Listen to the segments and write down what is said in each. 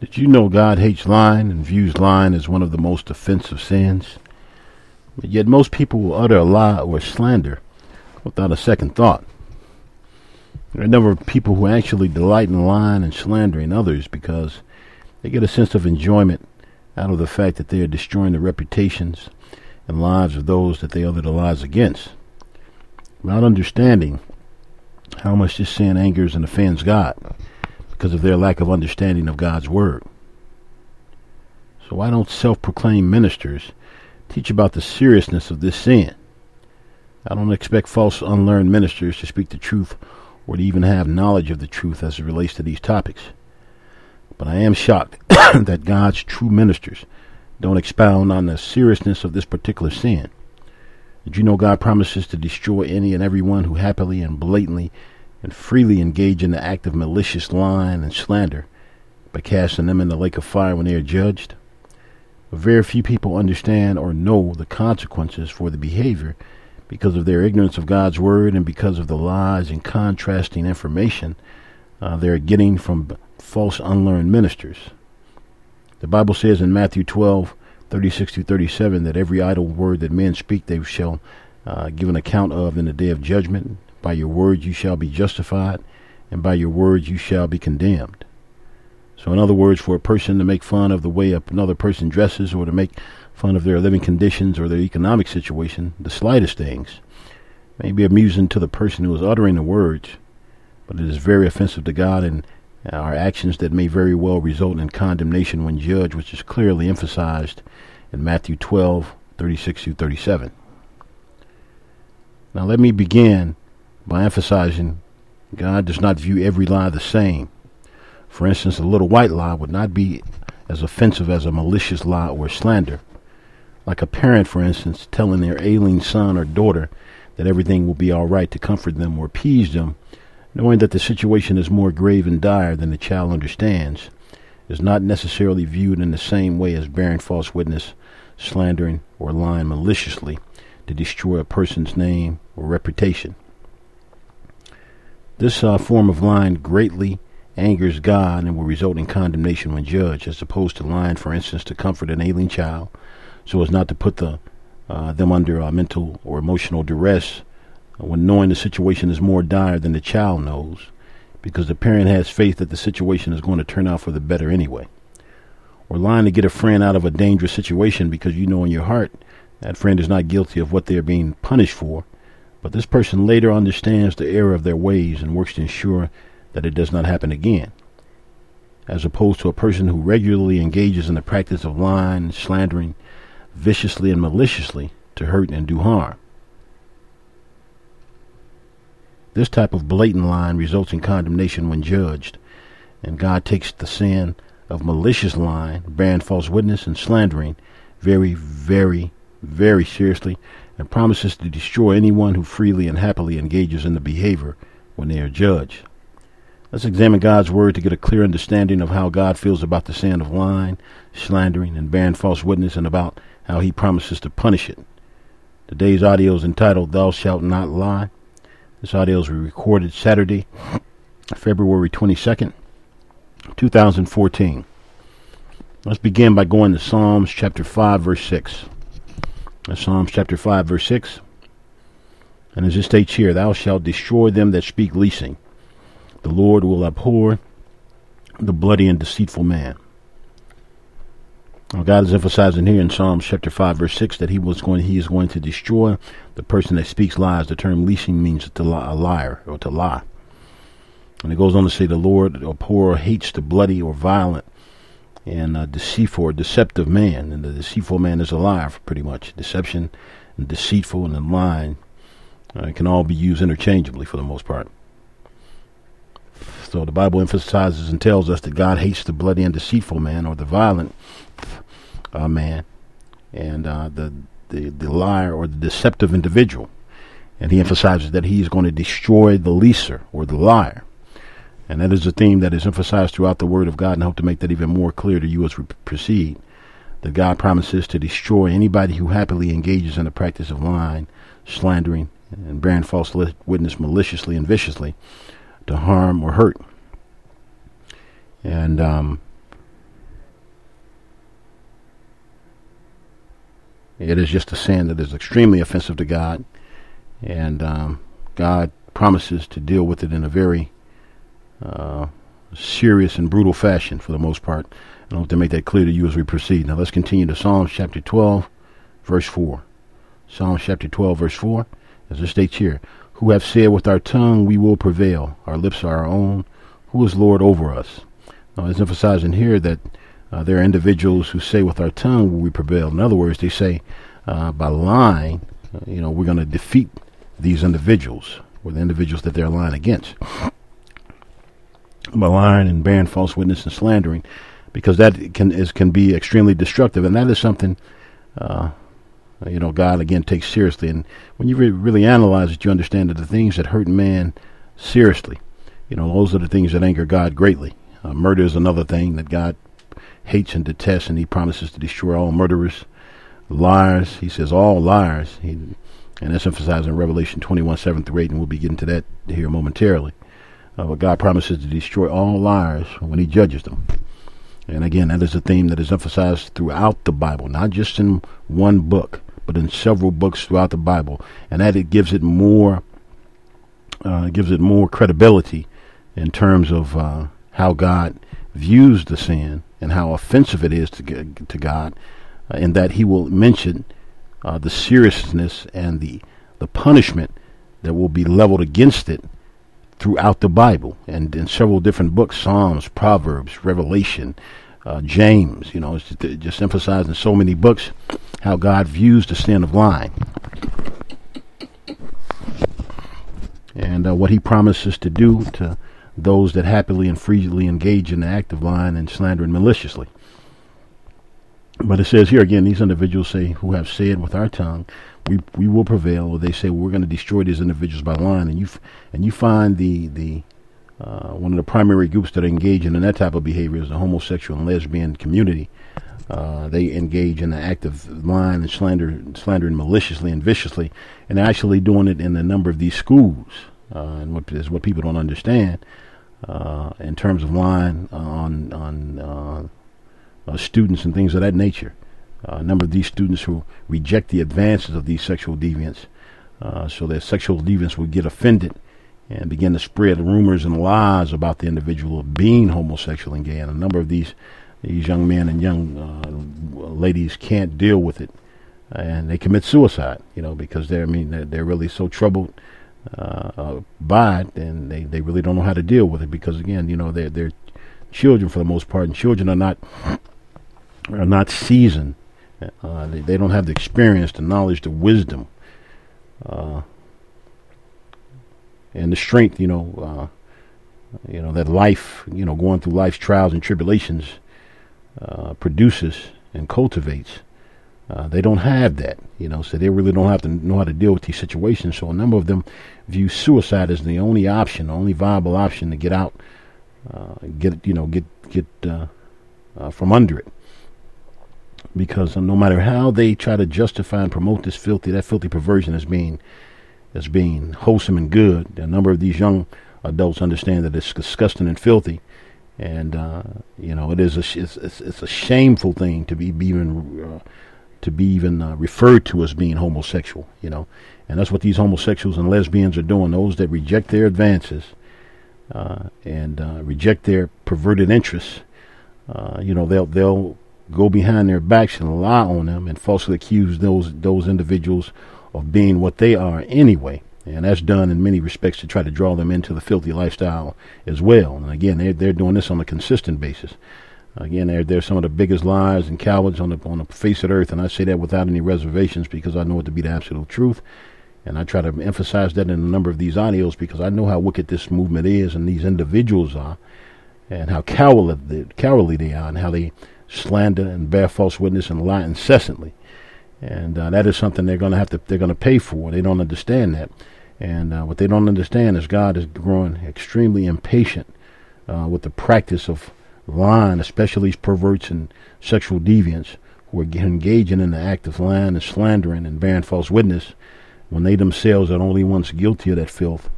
Did you know God hates lying and views lying as one of the most offensive sins? But yet most people will utter a lie or slander without a second thought. There are a number of people who actually delight in lying and slandering others because they get a sense of enjoyment out of the fact that they are destroying the reputations and lives of those that they utter the lies against. Without understanding how much this sin angers and offends God because of their lack of understanding of God's Word. So why don't self-proclaimed ministers teach about the seriousness of this sin? I don't expect false, unlearned ministers to speak the truth or to even have knowledge of the truth as it relates to these topics. But I am shocked that God's true ministers don't expound on the seriousness of this particular sin. Did you know God promises to destroy any and everyone who happily and blatantly and freely engage in the act of malicious lying and slander by casting them in the lake of fire when they are judged. Very few people understand or know the consequences for the behavior because of their ignorance of God's word and because of the lies and contrasting information uh, they're getting from false unlearned ministers. The Bible says in Matthew 12, 36 to 37 that every idle word that men speak they shall uh, give an account of in the day of judgment. By your words you shall be justified, and by your words you shall be condemned. So, in other words, for a person to make fun of the way another person dresses or to make fun of their living conditions or their economic situation, the slightest things, may be amusing to the person who is uttering the words, but it is very offensive to God and our actions that may very well result in condemnation when judged, which is clearly emphasized in Matthew 12, 36 through 37. Now, let me begin by emphasizing God does not view every lie the same. For instance, a little white lie would not be as offensive as a malicious lie or slander. Like a parent, for instance, telling their ailing son or daughter that everything will be all right to comfort them or appease them, knowing that the situation is more grave and dire than the child understands, is not necessarily viewed in the same way as bearing false witness, slandering, or lying maliciously to destroy a person's name or reputation. This uh, form of lying greatly angers God and will result in condemnation when judged, as opposed to lying, for instance, to comfort an ailing child, so as not to put the uh, them under uh, mental or emotional duress when knowing the situation is more dire than the child knows, because the parent has faith that the situation is going to turn out for the better anyway. Or lying to get a friend out of a dangerous situation because you know in your heart that friend is not guilty of what they are being punished for, but this person later understands the error of their ways and works to ensure that it does not happen again. As opposed to a person who regularly engages in the practice of lying, slandering, viciously and maliciously to hurt and do harm. This type of blatant lying results in condemnation when judged, and God takes the sin of malicious lying, bearing false witness, and slandering very, very, very seriously and promises to destroy anyone who freely and happily engages in the behavior when they are judged. Let's examine God's Word to get a clear understanding of how God feels about the sin of lying, slandering, and bearing false witness, and about how He promises to punish it. Today's audio is entitled Thou Shalt Not Lie. This audio was recorded Saturday, February 22nd, 2014. Let's begin by going to Psalms chapter 5, verse 6. Psalms chapter 5, verse 6. And as it states here, Thou shalt destroy them that speak leasing. The Lord will abhor the bloody and deceitful man. Now God is emphasizing here in Psalms chapter 5, verse 6 that he was going, he is going to destroy the person that speaks lies. The term leasing means to lie, a liar or to lie. And it goes on to say the Lord abhor or hates the bloody or violent and uh, deceitful deceptive man. And the deceitful man is a liar, pretty much. Deception and deceitful and lying uh, can all be used interchangeably for the most part. So the Bible emphasizes and tells us that God hates the bloody and deceitful man or the violent uh, man and uh, the, the, the liar or the deceptive individual. And he emphasizes that he is going to destroy the leaser or the liar. And that is a theme that is emphasized throughout the Word of God, and I hope to make that even more clear to you as we proceed. That God promises to destroy anybody who happily engages in the practice of lying, slandering, and bearing false witness maliciously and viciously to harm or hurt. And um, it is just a sin that is extremely offensive to God, and um, God promises to deal with it in a very uh, serious and brutal fashion for the most part. I want to make that clear to you as we proceed. Now let's continue to Psalms chapter 12, verse 4. Psalms chapter 12, verse 4, as it states here, Who have said with our tongue we will prevail, our lips are our own, who is Lord over us? Now it's emphasizing here that uh, there are individuals who say with our tongue will we prevail. In other words, they say uh, by lying, uh, you know, we're going to defeat these individuals, or the individuals that they're lying against. Lying and bearing false witness and slandering, because that can is can be extremely destructive, and that is something, uh, you know, God again takes seriously. And when you re- really analyze it, you understand that the things that hurt man seriously, you know, those are the things that anger God greatly. Uh, murder is another thing that God hates and detests, and He promises to destroy all murderers, liars. He says all liars. He, and that's emphasized in Revelation 21, 7 through 8, and we'll be getting to that here momentarily. Uh, but God promises to destroy all liars when He judges them. And again, that is a theme that is emphasized throughout the Bible, not just in one book, but in several books throughout the Bible. And that it gives it more, uh, gives it more credibility in terms of uh, how God views the sin and how offensive it is to to God, uh, in that He will mention uh, the seriousness and the the punishment that will be leveled against it throughout the Bible and in several different books Psalms, Proverbs, Revelation, uh, James. You know, it's just, just emphasized in so many books how God views the sin of lying. And uh, what he promises to do to those that happily and freely engage in the act of lying and slandering maliciously. But it says here again, these individuals say, who have said with our tongue, we we will prevail, or they say we're going to destroy these individuals by lying, and you f- and you find the the uh, one of the primary groups that are engaging in that type of behavior is the homosexual and lesbian community. Uh, they engage in the act of lying and slander, slandering maliciously and viciously, and actually doing it in a number of these schools. Uh, and what is what people don't understand uh, in terms of lying on on uh, uh, students and things of that nature. A number of these students who reject the advances of these sexual deviants, uh, so that sexual deviants would get offended and begin to spread rumors and lies about the individual being homosexual and gay. And a number of these these young men and young uh, ladies can't deal with it, and they commit suicide. You know, because they're I mean they're, they're really so troubled uh, by it, and they, they really don't know how to deal with it. Because again, you know, they're they're children for the most part, and children are not are not seasoned. Uh, they, they, don't have the experience, the knowledge, the wisdom, uh, and the strength. You know, uh, you know that life. You know, going through life's trials and tribulations uh, produces and cultivates. Uh, they don't have that, you know, so they really don't have to know how to deal with these situations. So a number of them view suicide as the only option, the only viable option to get out, uh, get you know, get get from under it because no matter how they try to justify and promote this filthy, that filthy perversion as being as being wholesome and good, a number of these young adults understand that it's disgusting and filthy, and uh, you know it is a it's, it's, it's, a shameful thing to be, even uh, to be even uh, referred to as being homosexual, you know, and that's what these homosexuals and lesbians are doing. Those that reject their advances uh, and uh, reject their perverted interests, uh, you know, they'll they'll go behind their backs and lie on them and falsely accuse those those individuals of being what they are anyway. And that's done in many respects to try to draw them into the filthy lifestyle as well. And again, they're, they're doing this on a consistent basis. Again, they're, they're some of the biggest liars and cowards on the, on the face of earth. And I say that without any reservations because I know it to be the absolute truth. And I try to emphasize that in a number of these audios because I know how wicked this movement is and these individuals are and how cowardly, cowardly they are and how they slander and bear false witness and lie incessantly. And uh, that is something they're going to have to they're going to pay for. They don't understand that, and uh, what they don't understand is God is growing extremely impatient uh, with the practice of lying, especially these perverts and sexual deviants who are engaging in the act of lying and slandering and bearing false witness when they themselves are only ones guilty of that filth.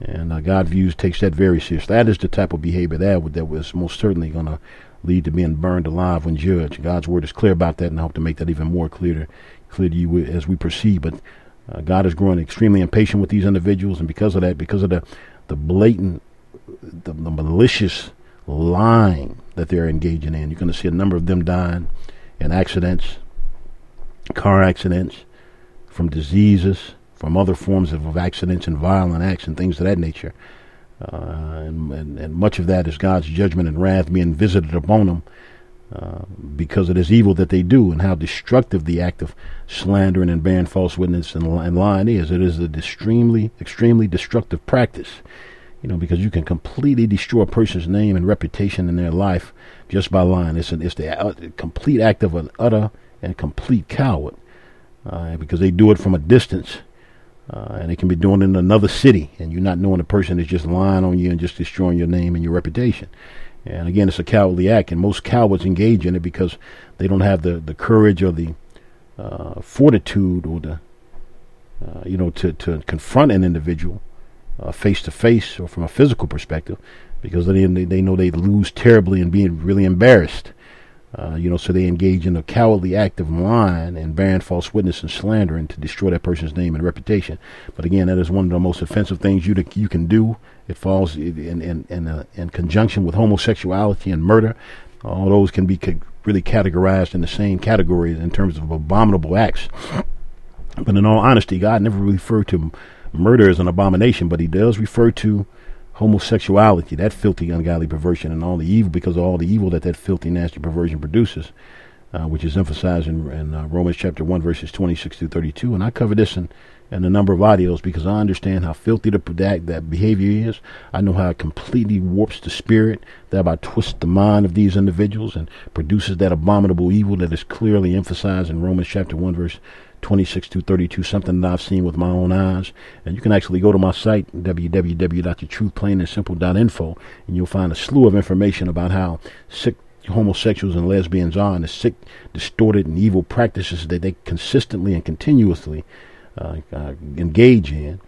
And uh, God views takes that very seriously. That is the type of behavior that that was most certainly going to lead to being burned alive when judged. God's word is clear about that, and I hope to make that even more clear to clear to you as we proceed. But uh, God is growing extremely impatient with these individuals, and because of that, because of the the blatant, the, the malicious lying that they're engaging in, you're going to see a number of them dying in accidents, car accidents, from diseases, from other forms of, of accidents and violent acts and things of that nature. Uh, and, and, and, much of that is God's judgment and wrath being visited upon them uh, because of this evil that they do and how destructive the act of slandering and bearing false witness and, and lying is. It is an extremely, extremely destructive practice. You know, because you can completely destroy a person's name and reputation in their life just by lying. It's, an, it's the uh, complete act of an utter and complete coward uh, because they do it from a distance. Uh, and it can be it in another city, and you're not knowing the person is just lying on you and just destroying your name and your reputation. And again, it's a cowardly act, and most cowards engage in it because they don't have the, the courage or the uh, fortitude or the uh, you know to, to confront an individual face to face or from a physical perspective because they they know they lose terribly and being really embarrassed. Uh, you know, so they engage in a cowardly act of lying and bearing false witness and slandering to destroy that person's name and reputation. But again, that is one of the most offensive things you you can do it falls in in in, uh, in conjunction with homosexuality and murder. All those can be really categorized in the same category in terms of abominable acts. But in all honesty, God never referred to murder as an abomination, but He does refer to homosexuality, that filthy, ungodly perversion, and all the evil because of all the evil that that filthy, nasty perversion produces, uh, which is emphasized in, in uh, Romans chapter 1, verses 26 through 32. And I cover this in and a number of audios because I understand how filthy the, that, that behavior is. I know how it completely warps the spirit, thereby twists the mind of these individuals and produces that abominable evil that is clearly emphasized in Romans chapter 1, verse 26 to 32, something that I've seen with my own eyes. And you can actually go to my site, www.thetruthplainandsimple.info, and you'll find a slew of information about how sick homosexuals and lesbians are and the sick, distorted, and evil practices that they consistently and continuously uh, uh, engage in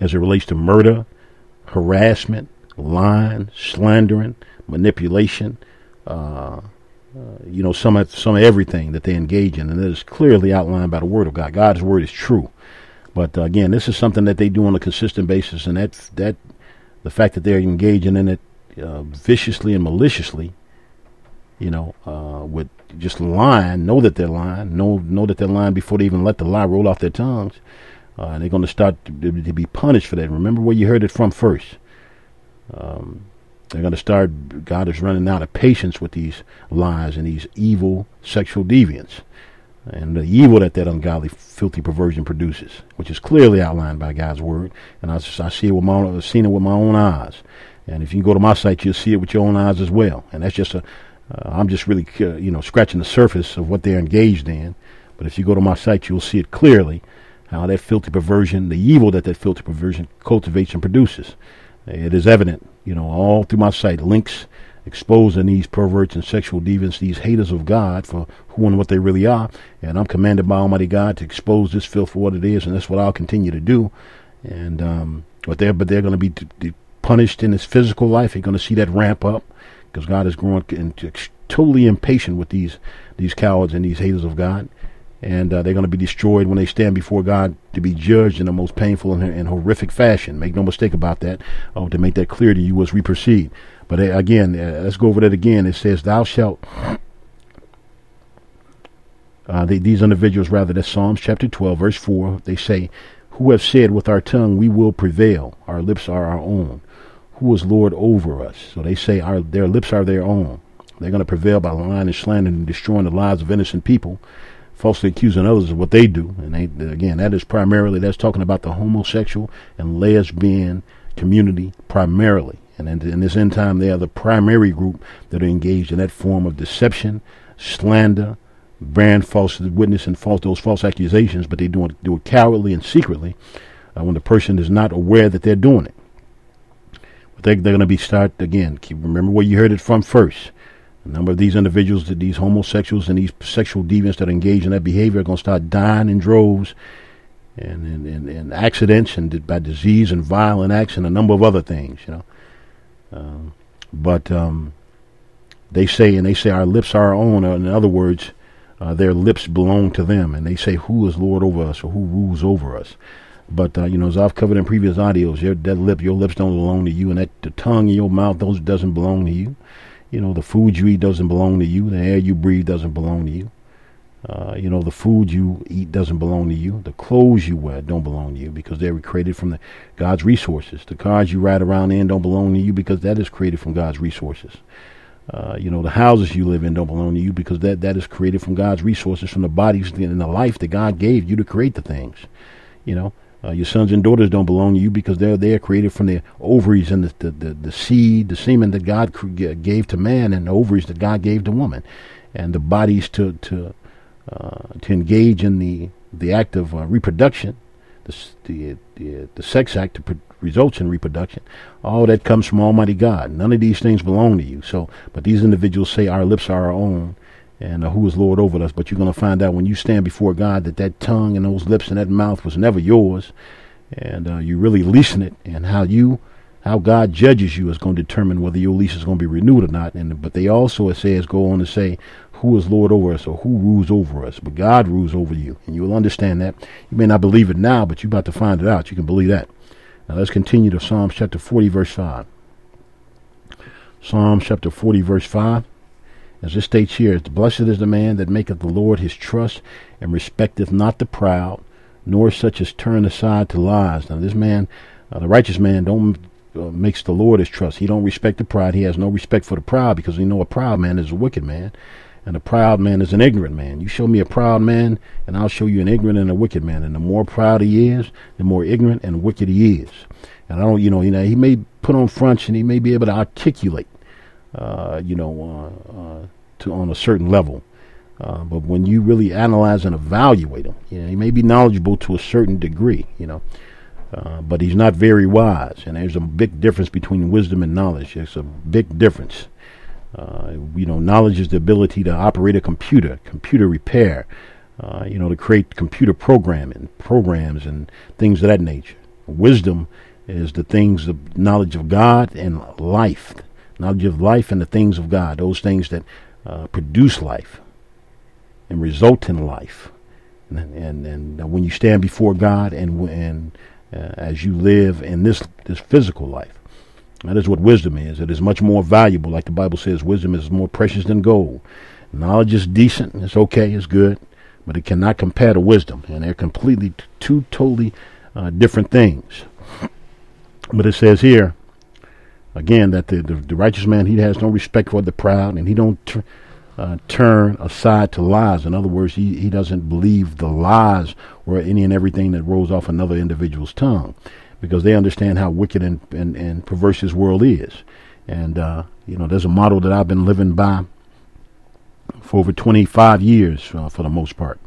as it relates to murder, harassment, lying, slandering, manipulation, uh, you know, some of, some everything that they engage in, and it is clearly outlined by the Word of God. God's Word is true, but uh, again, this is something that they do on a consistent basis, and that that the fact that they're engaging in it uh, viciously and maliciously, you know, uh, with just lying, know that they're lying, know know that they're lying before they even let the lie roll off their tongues. Uh, and they're going to start to, to, be punished for that. Remember where you heard it from first. Um, they're going to start. God is running out of patience with these lies and these evil sexual deviants, and the evil that that ungodly, filthy perversion produces, which is clearly outlined by God's word. And I, I see it with my, I've seen it with my own eyes. And if you go to my site, you'll see it with your own eyes as well. And that's just a, uh, I'm just really, uh, you know, scratching the surface of what they're engaged in. But if you go to my site, you'll see it clearly how that filthy perversion, the evil that that filthy perversion cultivates and produces. It is evident, you know, all through my site, links exposing these perverts and sexual deviants, these haters of God for who and what they really are. And I'm commanded by Almighty God to expose this filth for what it is, and that's what I'll continue to do. And um, but they're but they're going to be t- t- punished in this physical life. You're going to see that ramp up because God is growing into totally impatient with these these cowards and these haters of God, and uh, they're going to be destroyed when they stand before God to be judged in the most painful and, and horrific fashion. Make no mistake about that. Oh, to make that clear to you as we proceed. But uh, again, uh, let's go over that again. It says, "Thou shalt." Uh, these individuals, rather, that's Psalms chapter 12, verse 4. They say, Who have said with our tongue, We will prevail, our lips are our own who is Lord over us. So they say our their lips are their own. They're going to prevail by lying and slandering and destroying the lives of innocent people, falsely accusing others of what they do. And they, again, that is primarily that's talking about the homosexual and lesbian community primarily. And in, in this end time, they are the primary group that are engaged in that form of deception, slander, bearing false witness and false those false accusations. But they do it do it cowardly and secretly uh, when the person is not aware that they're doing it they're, they're going to be start again. Keep remember where you heard it from first. A number of these individuals, these homosexuals and these sexual deviants that engage in that behavior are going to start dying in droves and in, accidents and by disease and violent acts and a number of other things, you know. Um, but um, they say, and they say our lips are our own. In other words, uh, their lips belong to them, and they say, "Who is Lord over us, or who rules over us?" But uh, you know, as I've covered in previous audios, your that lip, your lips don't belong to you, and that the tongue in your mouth, those doesn't belong to you. You know, the food you eat doesn't belong to you. The air you breathe doesn't belong to you. Uh, you know, the food you eat doesn't belong to you. The clothes you wear don't belong to you because they were created from the, God's resources. The cars you ride around in don't belong to you because that is created from God's resources. Uh, you know, the houses you live in don't belong to you because that, that is created from God's resources, from the bodies and the life that God gave you to create the things. You know, uh, your sons and daughters don't belong to you because they're they're created from the ovaries and the the, the, the seed, the semen that God gave to man, and the ovaries that God gave to woman, and the bodies to to uh, to engage in the the act of uh, reproduction, the, the, the the sex act to results in reproduction. All that comes from Almighty God. None of these things belong to you. So, but these individuals say our lips are our own, and uh, who is Lord over us. But you're going to find out when you stand before God that that tongue and those lips and that mouth was never yours, and uh, you're really leasing it. And how you, how God judges you is going to determine whether your lease is going to be renewed or not. And but they also it says go on to say who is Lord over us or who rules over us. But God rules over you. And you will understand that. You may not believe it now, but you're about to find it out. You can believe that. Now let's continue to Psalms chapter 40, verse 5. Psalms chapter 40, verse 5. As it states here, Blessed is the man that maketh the Lord his trust, and respecteth not the proud, nor such as turn aside to lies. Now this man, uh, the righteous man, don't uh, makes the Lord his trust. He don't respect the pride. He has no respect for the proud because he know a proud man is a wicked man. And a proud man is an ignorant man. You show me a proud man, and I'll show you an ignorant and a wicked man. And the more proud he is, the more ignorant and wicked he is. And I don't, you know, you know, he may put on fronts and he may be able to articulate, uh, you know, uh, uh, to on a certain level. Uh, but when you really analyze and evaluate him, you know, he may be knowledgeable to a certain degree, you know, uh, but he's not very wise. And there's a big difference between wisdom and knowledge. There's a big difference. Uh, you know, knowledge is the ability to operate a computer, computer repair, uh, you know, to create computer programming, programs, and things of that nature. Wisdom is the things of knowledge of God and life, knowledge of life and the things of God, those things that uh, produce life and result in life. And, and, and when you stand before God and, and uh, as you live in this, this physical life, that is what wisdom is. It is much more valuable. Like the Bible says, wisdom is more precious than gold. Knowledge is decent. It's okay. It's good. But it cannot compare to wisdom. And they're completely t- two totally uh, different things. But it says here, again, that the, the, the, righteous man, he has no respect for the proud. And he don't t- uh, turn aside to lies. In other words, he, he doesn't believe the lies or any and everything that rolls off another individual's tongue because they understand how wicked and, and, and perverse this world is. And, uh, you know, there's a model that I've been living by for over 25 years uh, for the most part.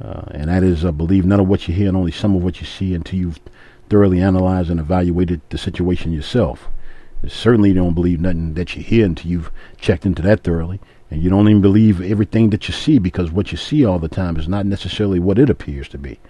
Uh, and that is, I believe, none of what you hear and only some of what you see until you've thoroughly analyzed and evaluated the situation yourself. Certainly, you don't believe nothing that you hear until you've checked into that thoroughly. And you don't even believe everything that you see because what you see all the time is not necessarily what it appears to be.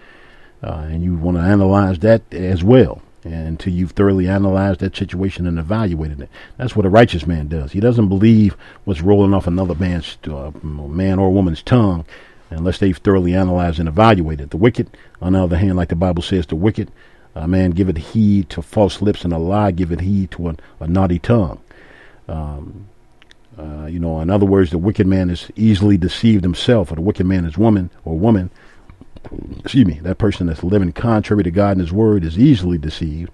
Uh, and you want to analyze that as well until you've thoroughly analyzed that situation and evaluated it. That's what a righteous man does. He doesn't believe what's rolling off another man's uh, man or woman's tongue unless they've thoroughly analyzed and evaluated. The wicked, on the other hand, like the Bible says, the wicked, a man giveth heed to false lips and a lie giveth heed to a, a naughty tongue. Um, uh, you know, in other words, the wicked man is easily deceived himself, or the wicked man is woman or woman excuse me, that person that's living contrary to God and His Word is easily deceived.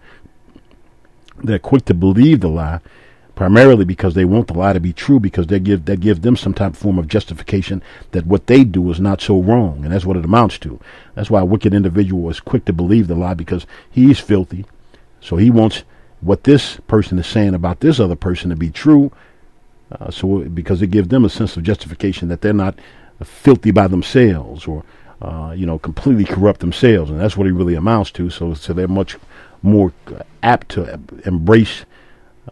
They're quick to believe the lie, primarily because they want the lie to be true, because they give that give them some type of form of justification that what they do is not so wrong, and that's what it amounts to. That's why a wicked individual is quick to believe the lie because he's filthy, so he wants what this person is saying about this other person to be true. Uh, so because it gives them a sense of justification that they're not filthy by themselves or uh, you know, completely corrupt themselves, and that's what it really amounts to. So, so they're much more apt to embrace,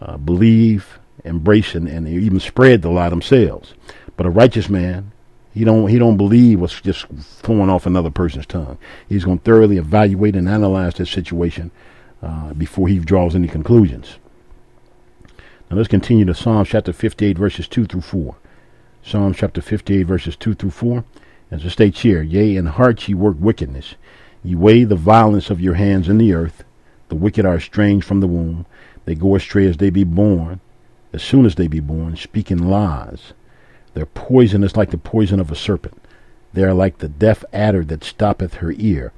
uh, believe, embrace, and, and even spread the lie themselves. But a righteous man, he don't he don't believe what's just flowing off another person's tongue. He's going to thoroughly evaluate and analyze that situation uh, before he draws any conclusions. Now let's continue to Psalm chapter 58, verses 2 through 4. Psalms chapter 58, verses 2 through 4. As it states here, Yea, in heart ye work wickedness. Ye weigh the violence of your hands in the earth. The wicked are estranged from the womb. They go astray as they be born, as soon as they be born, speaking lies. Their poison is like the poison of a serpent. They are like the deaf adder that stoppeth her ear.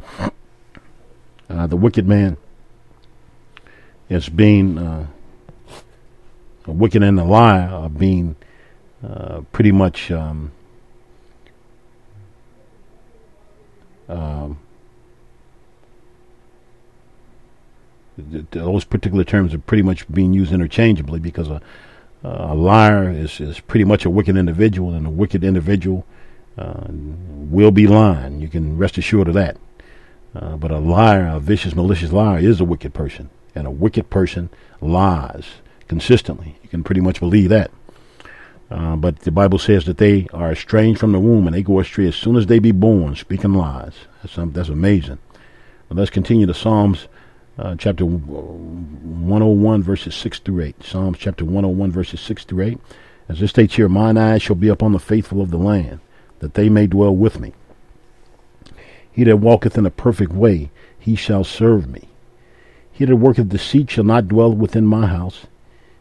Uh, the wicked man is being uh, a wicked and a liar are being uh, pretty much um, um, those particular terms are pretty much being used interchangeably because a, a liar is, is pretty much a wicked individual, and a wicked individual uh, will be lying. You can rest assured of that. Uh, but a liar, a vicious, malicious liar, is a wicked person, and a wicked person lies consistently. You can pretty much believe that. Uh, but the Bible says that they are estranged from the womb and they go astray as soon as they be born, speaking lies. That's, um, that's amazing. Let's continue to Psalms uh, chapter 101, verses 6 through 8. Psalms chapter 101, verses 6 through 8. As it states here, Mine eyes shall be upon the faithful of the land, that they may dwell with me. He that walketh in a perfect way, he shall serve me. He that worketh deceit shall not dwell within my house.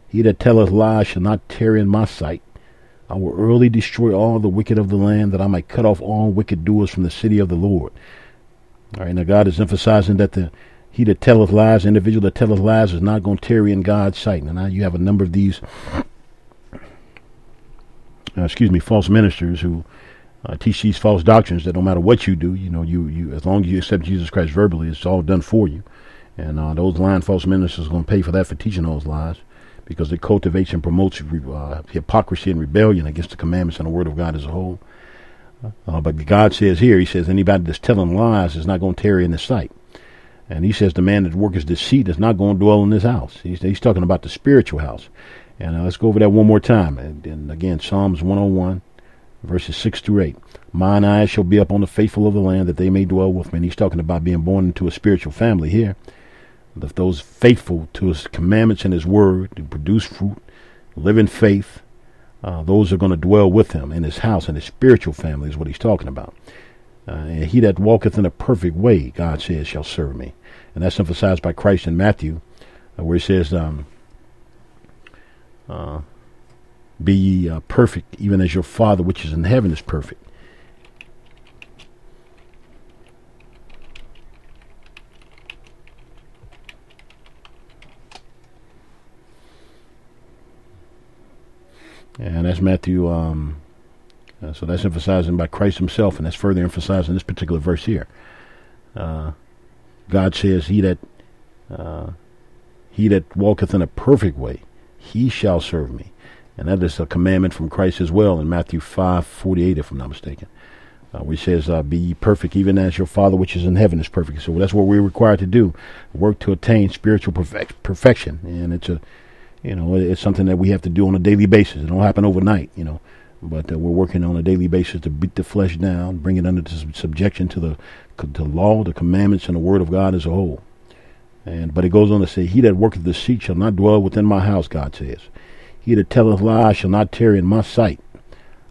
He that telleth lies shall not tarry in my sight. I will early destroy all the wicked of the land, that I might cut off all wicked doers from the city of the Lord. All right, now God is emphasizing that the he that telleth lies, individual that telleth lies, is not going to tarry in God's sight. And now you have a number of these, uh, excuse me, false ministers who uh, teach these false doctrines that no matter what you do, you know, you, you as long as you accept Jesus Christ verbally, it's all done for you. And uh, those lying false ministers are going to pay for that for teaching those lies because it cultivates and promotes uh, hypocrisy and rebellion against the commandments and the Word of God as a whole. Uh, but God says here, He says, anybody that's telling lies is not going to tarry in His sight. And He says the man that worketh deceit is not going to dwell in this house. He's, he's talking about the spiritual house. And uh, let's go over that one more time. And, and again, Psalms 101, verses 6 through 8. Mine eyes shall be upon the faithful of the land, that they may dwell with me. And he's talking about being born into a spiritual family here of those faithful to his commandments and his word to produce fruit, live in faith, uh, those are going to dwell with him in his house and his spiritual family is what he's talking about. Uh, and he that walketh in a perfect way, God says, shall serve me. And that's emphasized by Christ in Matthew, uh, where he says, um, uh, Be ye uh, perfect, even as your Father which is in heaven is perfect. And that's Matthew. Um, uh, so that's emphasizing by Christ Himself, and that's further emphasized in this particular verse here. Uh, God says, "He that uh, he that walketh in a perfect way, he shall serve me," and that is a commandment from Christ as well in Matthew five forty eight, if I'm not mistaken. Uh, which says, uh, "Be ye perfect, even as your Father which is in heaven is perfect." So that's what we're required to do: work to attain spiritual perfect, perfection, and it's a you know, it's something that we have to do on a daily basis. It don't happen overnight, you know. But uh, we're working on a daily basis to beat the flesh down, bring it under subjection to the to law, the commandments, and the word of God as a whole. And but it goes on to say, "He that worketh deceit shall not dwell within my house." God says, "He that telleth lies shall not tarry in my sight."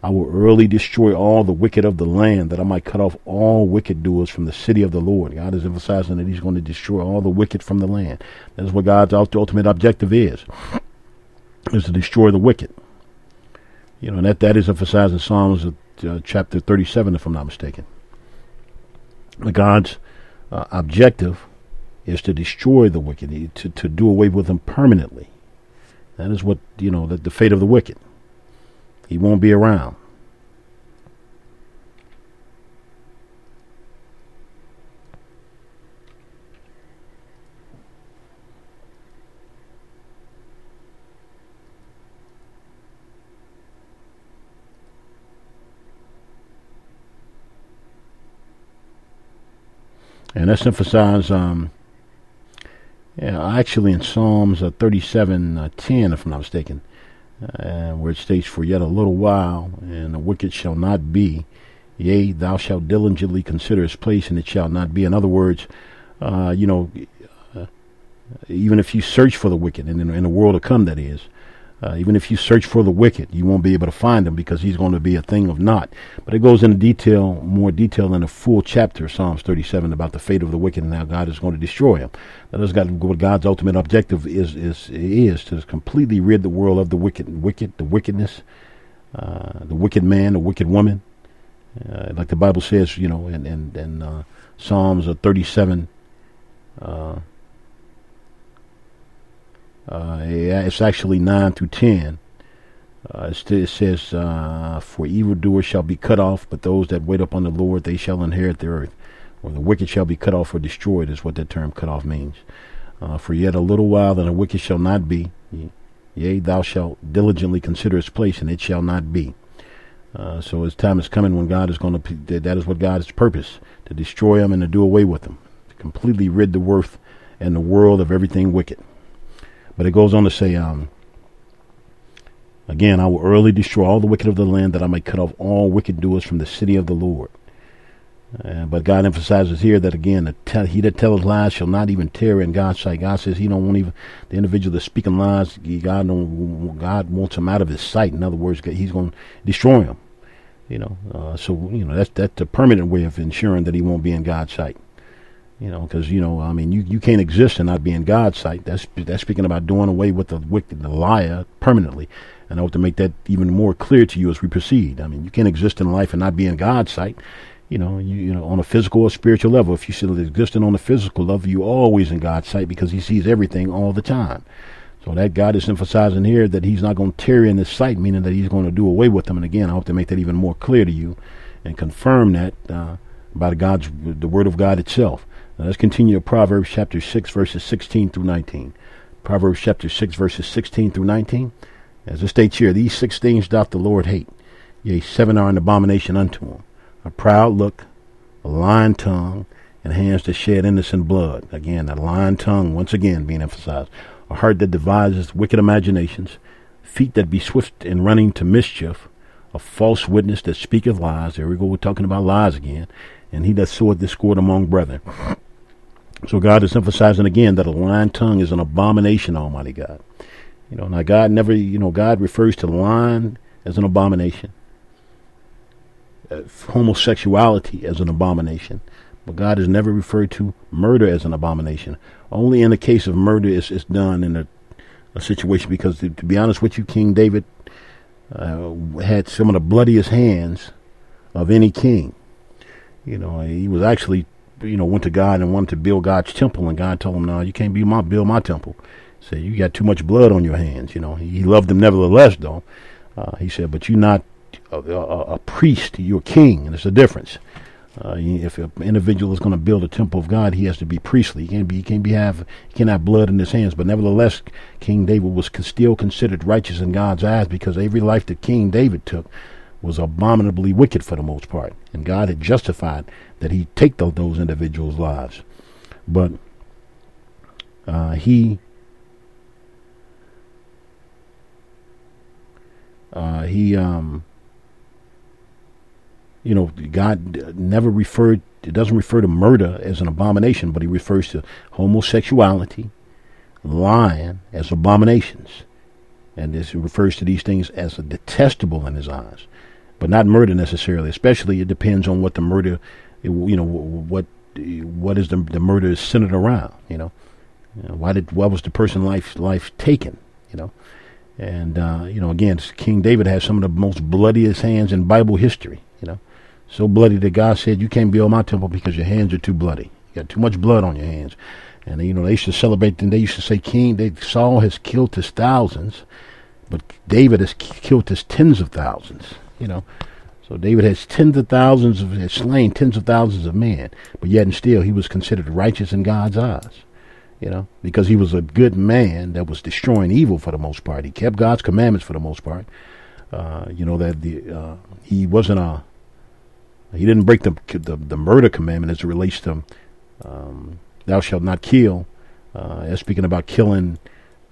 I will early destroy all the wicked of the land, that I might cut off all wicked doers from the city of the Lord. God is emphasizing that He's going to destroy all the wicked from the land. That is what God's ultimate objective is is to destroy the wicked. You know, and that, that is emphasized in Psalms uh, chapter 37, if I'm not mistaken. God's uh, objective is to destroy the wicked, to, to do away with them permanently. That is what, you know, the, the fate of the wicked. He won't be around. And that's emphasized, um, yeah, actually in Psalms uh, 37, uh, 10, if I'm not mistaken, uh, where it states, For yet a little while, and the wicked shall not be. Yea, thou shalt diligently consider his place, and it shall not be. In other words, uh, you know, uh, even if you search for the wicked, and in, in the world to come, that is, Uh, even if you search for the wicked, you won't be able to find him because he's going to be a thing of naught. But it goes into detail, more detail in a full chapter, Psalms 37, about the fate of the wicked and how God is going to destroy him. That is God, what God's ultimate objective is is is to completely rid the world of the wicked, wicked, the wickedness, uh, the wicked man, the wicked woman. Uh, like the Bible says, you know, in in, in uh, Psalms 37. Uh, it's actually 9 through 10. Uh, it says, uh, For evildoers shall be cut off, but those that wait upon the Lord, they shall inherit the earth. Or the wicked shall be cut off or destroyed, is what that term cut off means. Uh, for yet a little while, then the wicked shall not be. Yea, thou shalt diligently consider its place, and it shall not be. Uh, so his time is coming when God is going to, that is what God's purpose, to destroy them and to do away with them, to completely rid the worth and the world of everything wicked. But it goes on to say, um, again, I will early destroy all the wicked of the land, that I may cut off all wicked doers from the city of the Lord. Uh, but God emphasizes here that again, tell, he that tells lies shall not even tear in God's sight. God says he don't want even the individual that's speaking lies. God don't. God wants him out of his sight. In other words, he's going to destroy him. You know, uh, so you know that's that's a permanent way of ensuring that he won't be in God's sight. You know, because you know, I mean, you, you can't exist and not be in God's sight. That's that's speaking about doing away with the wicked, the liar, permanently. And I want to make that even more clear to you as we proceed. I mean, you can't exist in life and not be in God's sight. You know, you, you know, on a physical or spiritual level. If you still existing on a physical level, you're always in God's sight because He sees everything all the time. So that God is emphasizing here that He's not going to tear in His sight, meaning that He's going to do away with them. And again, I hope to make that even more clear to you and confirm that uh, by God's the Word of God itself. Now let's continue to Proverbs chapter 6, verses 16 through 19. Proverbs chapter 6, verses 16 through 19. As it states here, these six things doth the Lord hate. Yea, seven are an abomination unto him. A proud look, a lying tongue, and hands that shed innocent blood. Again, a lying tongue, once again being emphasized. A heart that devises wicked imaginations. Feet that be swift in running to mischief. A false witness that speaketh lies. There we go, we're talking about lies again. And he that soweth discord among brethren. So God is emphasizing again that a lying tongue is an abomination, Almighty God. You know, now God never, you know, God refers to lying as an abomination, uh, homosexuality as an abomination, but God has never referred to murder as an abomination. Only in the case of murder is it's done in a, a situation because, to, to, be honest with you, King David uh, had some of the bloodiest hands of any king. You know, he was actually you know, went to God and wanted to build God's temple, and God told him, "No, you can't be my build my temple." He said, "You got too much blood on your hands." You know, he loved them nevertheless, though. Uh, he said, "But you're not a, a, a, priest; you're a king, and it's a difference." Uh, if an individual is going to build a temple of God, he has to be priestly. He can't be, he can't be have, he can't have blood in his hands. But nevertheless, King David was still considered righteous in God's eyes because every life that King David took was abominably wicked for the most part, and God had justified that He take the, those individuals' lives. But uh, He uh, He um, you know God never referred. It doesn't refer to murder as an abomination, but He refers to homosexuality, lying as abominations. And this refers to these things as detestable in his eyes but not murder necessarily. Especially, it depends on what the murder, you know, what what is the the murder is centered around. You know, why did why was the person life life taken? You know, and uh, you know again, King David has some of the most bloodiest hands in Bible history. You know, so bloody that God said, "You can't build my temple because your hands are too bloody. You got too much blood on your hands." And you know they used to celebrate, and they used to say, "King, they, Saul has killed his thousands, but David has killed his tens of thousands." You know. So David has tens of thousands of has slain tens of thousands of men, but yet and still he was considered righteous in God's eyes. You know, because he was a good man that was destroying evil for the most part. He kept God's commandments for the most part. Uh, you know that the uh, he wasn't a he didn't break the, the, the murder commandment as it relates to um, thou shalt not kill. Uh, speaking about killing,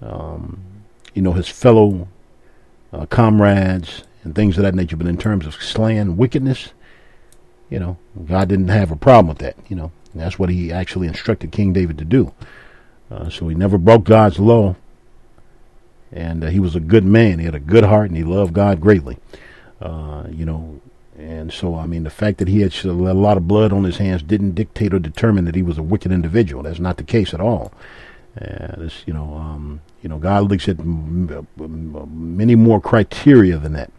um, you know, his fellow uh, comrades and things of that nature. But in terms of slaying wickedness, you know, God didn't have a problem with that. You know, that's what He actually instructed King David to do. Uh, so he never broke God's law and uh, he was a good man. He had a good heart, and he loved God greatly. Uh, you know, and so I mean, the fact that he had a lot of blood on his hands didn't dictate or determine that he was a wicked individual. That's not the case at all. Uh, and it's, you know, um, you know, God looks at m- m- uh, uh, many more criteria than that.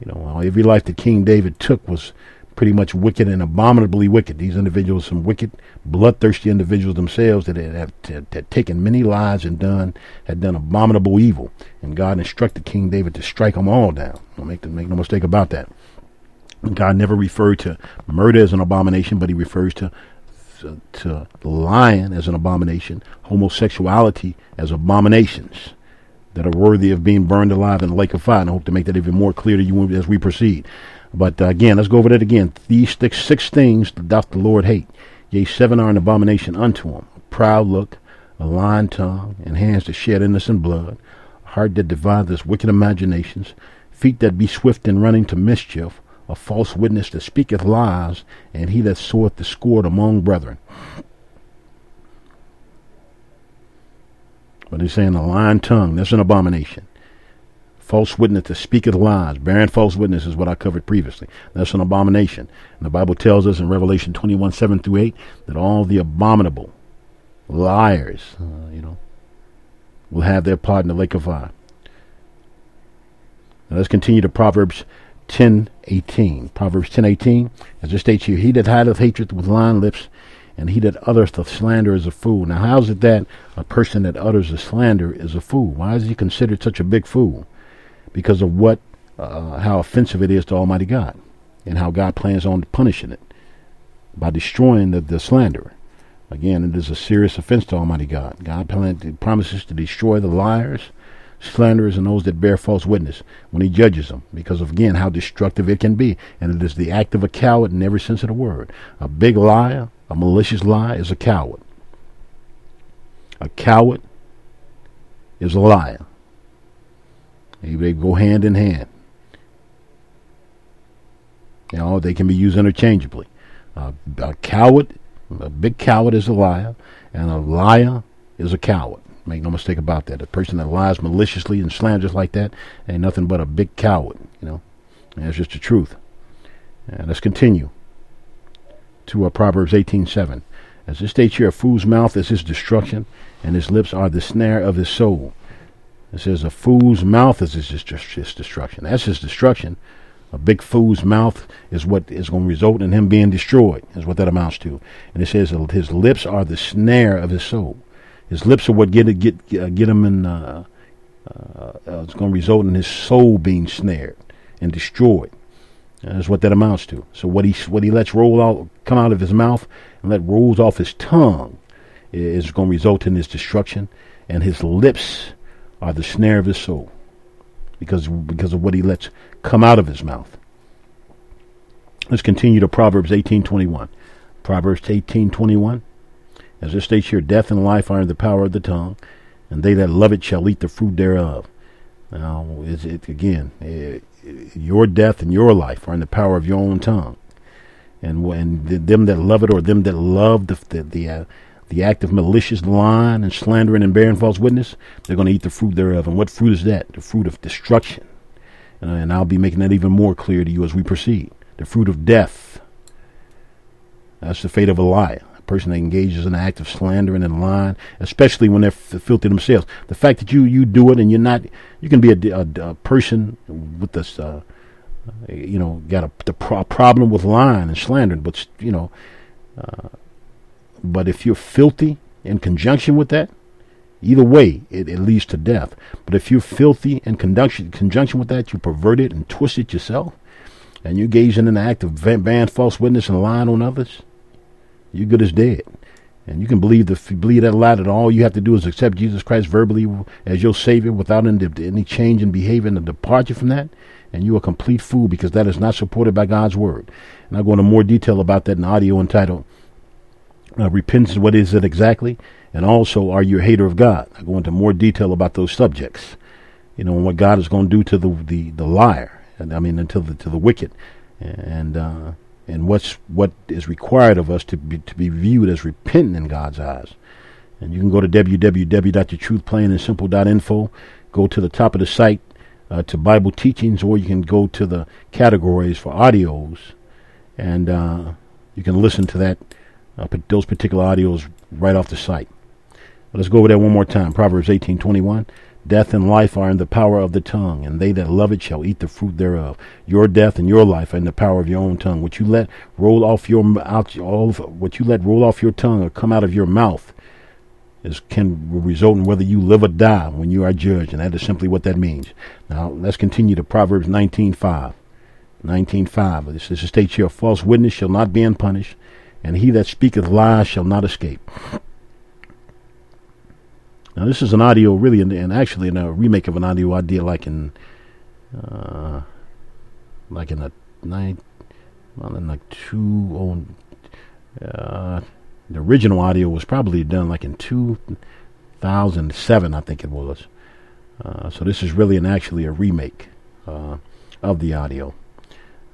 You know, every life that King David took was pretty much wicked and abominably wicked. These individuals, some wicked, bloodthirsty individuals themselves that had, had, had, had, taken many lives and done had done abominable evil. And God instructed King David to strike them all down. Don't make, make no mistake about that. God never referred to murder as an abomination, but He refers to to lying as an abomination, homosexuality as abominations that are worthy of being burned alive in the lake of fire. And I hope to make that even more clear to you as we proceed. But uh, again, let's go over that again. These six, six things doth the Lord hate. Yea, seven are an abomination unto him. A proud look, a lying tongue, and hands that shed innocent blood, a heart that deviseth wicked imaginations, feet that be swift in running to mischief, a false witness that speaketh lies, and he that soweth discord among brethren. But he's saying a lying tongue, that's an abomination false witness that speaketh lies, bearing false witness is what I covered previously. That's an abomination. And the Bible tells us in Revelation 21, 7 through 8, that all the abominable liars, uh, you know, will have their part in the lake of fire. Now let's continue to Proverbs 10, 18. Proverbs 10, 18, as it states here, He that hideth hatred with lying lips, and he that uttereth the slander is a fool. Now, how is it that a person that utters a slander is a fool? Why is he considered such a big fool? because of what, uh, how offensive it is to Almighty God, and how God plans on punishing it by destroying the, the slanderer. Again, it is a serious offense to Almighty God. God plan, promises to destroy the liars, slanderers, and those that bear false witness when He judges them, because of again how destructive it can be, and it is the act of a coward in every sense of the word. A big liar, a malicious lie, is a coward. A coward is a liar. Maybe They go hand in hand. You know, they can be used interchangeably. Uh, a coward, a big coward is a liar, and a liar is a coward. Make no mistake about that. A person that lies maliciously and slanders like that ain't nothing but a big coward, you know. And that's just the truth. And let's continue to uh, Proverbs 18.7. As it states here, a fool's mouth is his destruction, and his lips are the snare of his soul. It says a fool's mouth is his, his destruction. That's his destruction. A big fool's mouth is what is going to result in him being destroyed, is what that amounts to. And it says his lips are the snare of his soul. His lips are what get get get him in. Uh, uh, it's going to result in his soul being snared and destroyed. And that's what that amounts to. So what he what he lets roll out, come out of his mouth, and let rolls off his tongue, is going to result in his destruction. And his lips are the snare of his soul because, because of what he lets come out of his mouth. Let's continue to Proverbs 18.21. Proverbs 18.21. As it states here, death and life are in the power of the tongue, and they that love it shall eat the fruit thereof. Now, is it again? It, your death and your life are in the power of your own tongue, and when them that love it or them that love the the, the uh, the act of malicious lying and slandering and bearing false witness, they're going to eat the fruit thereof. And what fruit is that? The fruit of destruction. And, and I'll be making that even more clear to you as we proceed. The fruit of death. That's the fate of a liar. Person that engages in an act of slandering and lying, especially when they're f- filthy themselves. The fact that you, you do it and you're not, you can be a, a, a person with this, uh, you know, got a, the pro- problem with lying and slandering, but, you know, uh, but if you're filthy in conjunction with that, either way, it, it leads to death. But if you're filthy in conjunction, conjunction with that, you pervert it and twist it yourself, and you engage in an act of bearing false witness and lying on others, you're good as dead. And you can believe the believe that lie that all you have to do is accept Jesus Christ verbally as your Savior without any, change in behavior and a departure from that, and you're a complete fool because that is not supported by God's Word. And I'll go into more detail about that in audio entitled uh, repentance, what is it exactly? And also, are you a hater of God? I'll go into more detail about those subjects. You know, and what God is going to do to the, the, the liar, and I mean, until the, to the wicked, and uh, and what's what is required of us to be to be viewed as repentant in God's eyes. And you can go to www.thetruthplainandsimple.info go to the top of the site uh, to Bible teachings, or you can go to the categories for audios, and uh, you can listen to that uh, those particular audios right off the site. Let's go over that one more time. Proverbs eighteen twenty one. Death and life are in the power of the tongue, and they that love it shall eat the fruit thereof. Your death and your life are in the power of your own tongue. What you let roll off your out, all what you let roll off your tongue or come out of your mouth is can result in whether you live or die when you are judged, and that is simply what that means. Now let's continue to Proverbs nineteen five. Nineteen five. This, this states here: false witness shall not be unpunished, and he that speaketh lies shall not escape. Now this is an audio, really, and actually in a remake of an audio I did, like in, uh, like in a nine, well, in like two oh, uh, the original audio was probably done like in 2007, I think it was. Uh, so this is really an actually a remake uh, of the audio.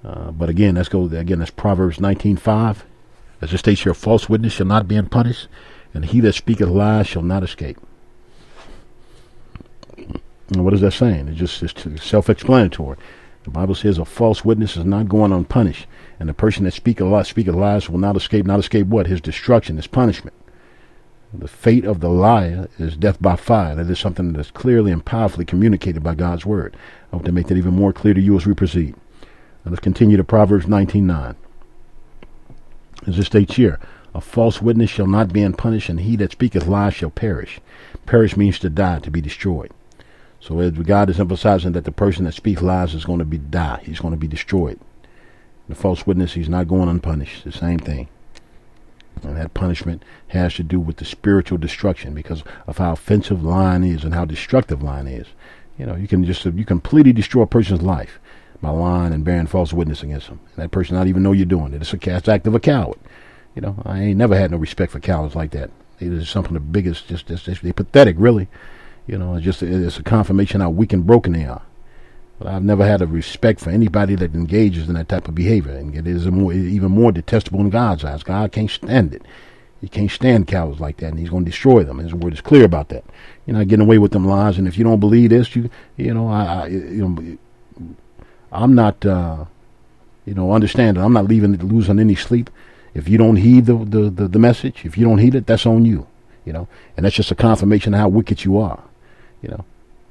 Uh, but again, let's go again. That's Proverbs 19:5. As it states here, false witness shall not be unpunished, and he that speaketh lies shall not escape. And what is that saying? It's just it's self-explanatory. The Bible says a false witness is not going unpunished. And the person that speak a speak lies will not escape, not escape what? His destruction, his punishment. The fate of the liar is death by fire. That is something that is clearly and powerfully communicated by God's word. I hope to make that even more clear to you as we proceed. Now let's continue to Proverbs 19.9. As it states here, a false witness shall not be unpunished, and he that speaketh lies shall perish. Perish means to die, to be destroyed. So as God is emphasizing that the person that speaks lies is going to be die. He's going to be destroyed. The false witness, he's not going unpunished. The same thing. And that punishment has to do with the spiritual destruction because of how offensive lying is and how destructive lying is. You know, you can just you completely destroy a person's life by lying and bearing false witness against them. And that person not even know you're doing it. It's a cast act of a coward. You know, I ain't never had no respect for cowards like that. It is something the biggest, just, just, just they're pathetic, really. You know, it's just it's a confirmation how weak and broken they are. But I've never had a respect for anybody that engages in that type of behavior, and it is more, even more detestable in God's eyes. God can't stand it. He can't stand cowards like that, and He's going to destroy them. His word is clear about that. You're not getting away with them lies, and if you don't believe this, you you know, I, I you know, I'm not, uh, you know, understanding. I'm not leaving losing any sleep. If you don't heed the, the, the, the message, if you don't heed it, that's on you. You know, and that's just a confirmation of how wicked you are. You know,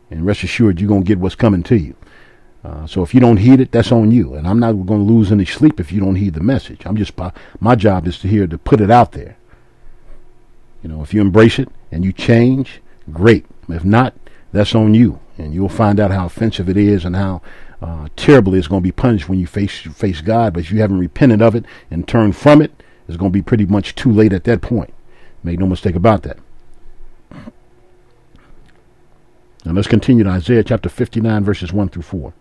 and rest assured, you're gonna get what's coming to you. Uh, so if you don't heed it, that's on you. And I'm not going to lose any sleep if you don't heed the message. I'm just my job is to here to put it out there. You know, if you embrace it and you change, great. If not, that's on you, and you'll find out how offensive it is and how uh, terribly it's going to be punished when you face face God. But if you haven't repented of it and turned from it, it's going to be pretty much too late at that point. Make no mistake about that. Now let's continue to Isaiah chapter 59, verses 1 through 4.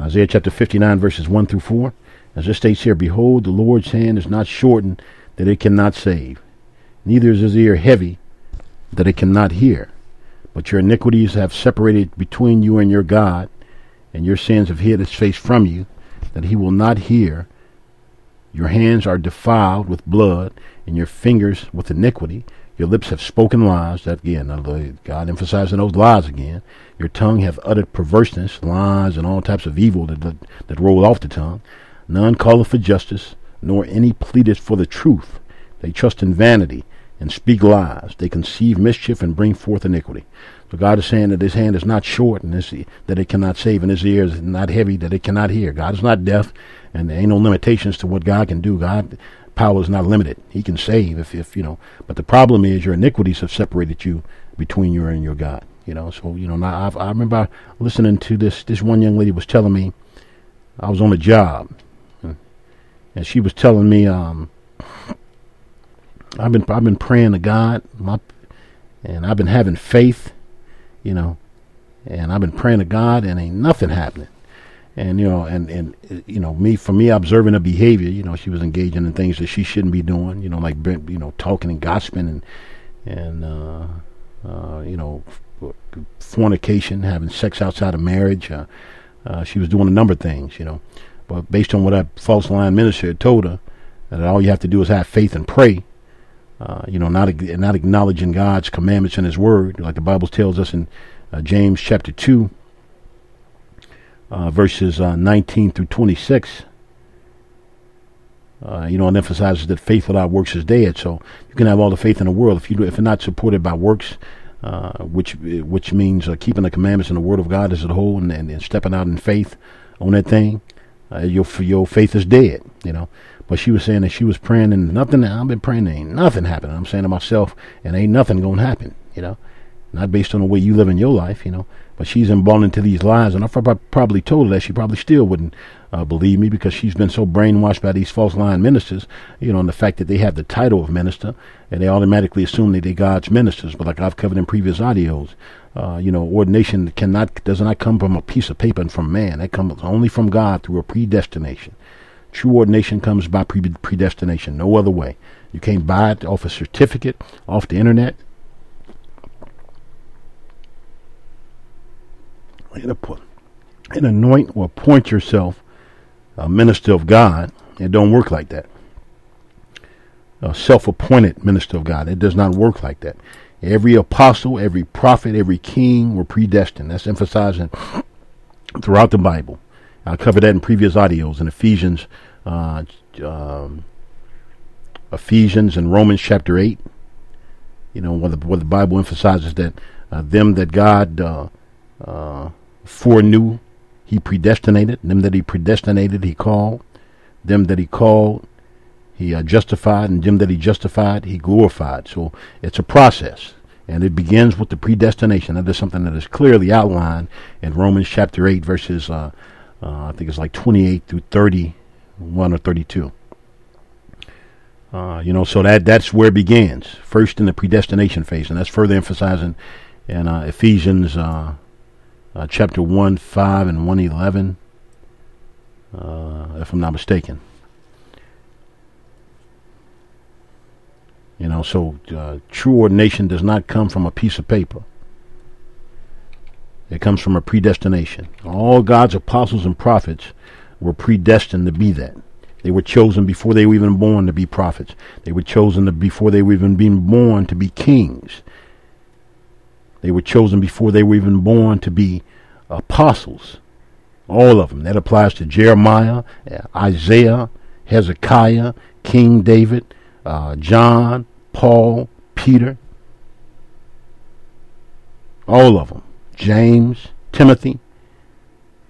Isaiah chapter 59, verses 1 through 4. As it states here, Behold, the Lord's hand is not shortened that it cannot save, neither is his ear heavy that it cannot hear. But your iniquities have separated between you and your God, and your sins have hid his face from you, that he will not hear. Your hands are defiled with blood, and your fingers with iniquity. Your lips have spoken lies. That again, God emphasizing those lies again. Your tongue hath uttered perverseness, lies, and all types of evil that, that, that roll off the tongue. None calleth for justice, nor any pleadeth for the truth. They trust in vanity and speak lies. They conceive mischief and bring forth iniquity. So God is saying that his hand is not short and his, that it cannot save, and his ear is not heavy that it cannot hear. God is not deaf, and there ain't no limitations to what God can do. God power is not limited. He can save if, if you know. But the problem is your iniquities have separated you between you and your God. You know, so you know. Now I've, I remember listening to this. This one young lady was telling me I was on a job, and she was telling me um, I've been I've been praying to God, my, and I've been having faith, you know, and I've been praying to God, and ain't nothing happening and you know, and and you know, me for me observing her behavior, you know, she was engaging in things that she shouldn't be doing, you know, like you know, talking and gossiping and and uh, uh, you know, fornication, having sex outside of marriage. Uh, uh, she was doing a number of things, you know, but based on what that false line minister had told her, that all you have to do is have faith and pray. uh, you know, not not acknowledging God's commandments and His Word, like the Bible tells us in uh, James chapter two, uh, verses uh, 19 through 26. Uh, you know, it emphasizes that faith without works is dead. So you can have all the faith in the world if you if you're not supported by works, uh, which which means keeping the commandments and the Word of God as a whole, and, and, and stepping out in faith on that thing, your your faith is dead. You know. But she was saying that she was praying and nothing. I've been praying, ain't nothing happening. I'm saying to myself, and ain't nothing gonna happen. You know, not based on the way you live in your life. You know, but she's embalmed into these lies, and I probably told her that she probably still wouldn't uh, believe me because she's been so brainwashed by these false lying ministers. You know, and the fact that they have the title of minister, and they automatically assume that they're God's ministers. But like I've covered in previous audios, uh, you know, ordination cannot does not come from a piece of paper and from man. It comes only from God through a predestination. True ordination comes by pre- predestination, no other way. You can't buy it off a certificate, off the internet. And anoint or appoint yourself a minister of God. It don't work like that. A self-appointed minister of God. It does not work like that. Every apostle, every prophet, every king were predestined. That's emphasizing throughout the Bible. I covered that in previous audios in Ephesians, uh, um, Ephesians and Romans chapter eight. You know, where the, where the Bible emphasizes that uh, them that God uh, uh, foreknew, He predestinated. Them that He predestinated, He called. Them that He called, He uh, justified, and them that He justified, He glorified. So it's a process. And it begins with the predestination. That is something that is clearly outlined in Romans chapter 8, verses uh, uh, I think it's like 28 through 31 or 32. Uh, you know, so that that's where it begins. First in the predestination phase, and that's further emphasizing in uh, Ephesians uh, uh, chapter 1, 5, and 111, uh, if I'm not mistaken. You know, so true ordination does not come from a piece of paper. It comes from a predestination. All God's apostles and prophets were predestined to be that. They were chosen before they were even born to be prophets. They were chosen to, before they were even being born to be kings. They were chosen before they were even born to be apostles. All of them. That applies to Jeremiah, Isaiah, Hezekiah, King David, uh, John, Paul, Peter. All of them. James, Timothy,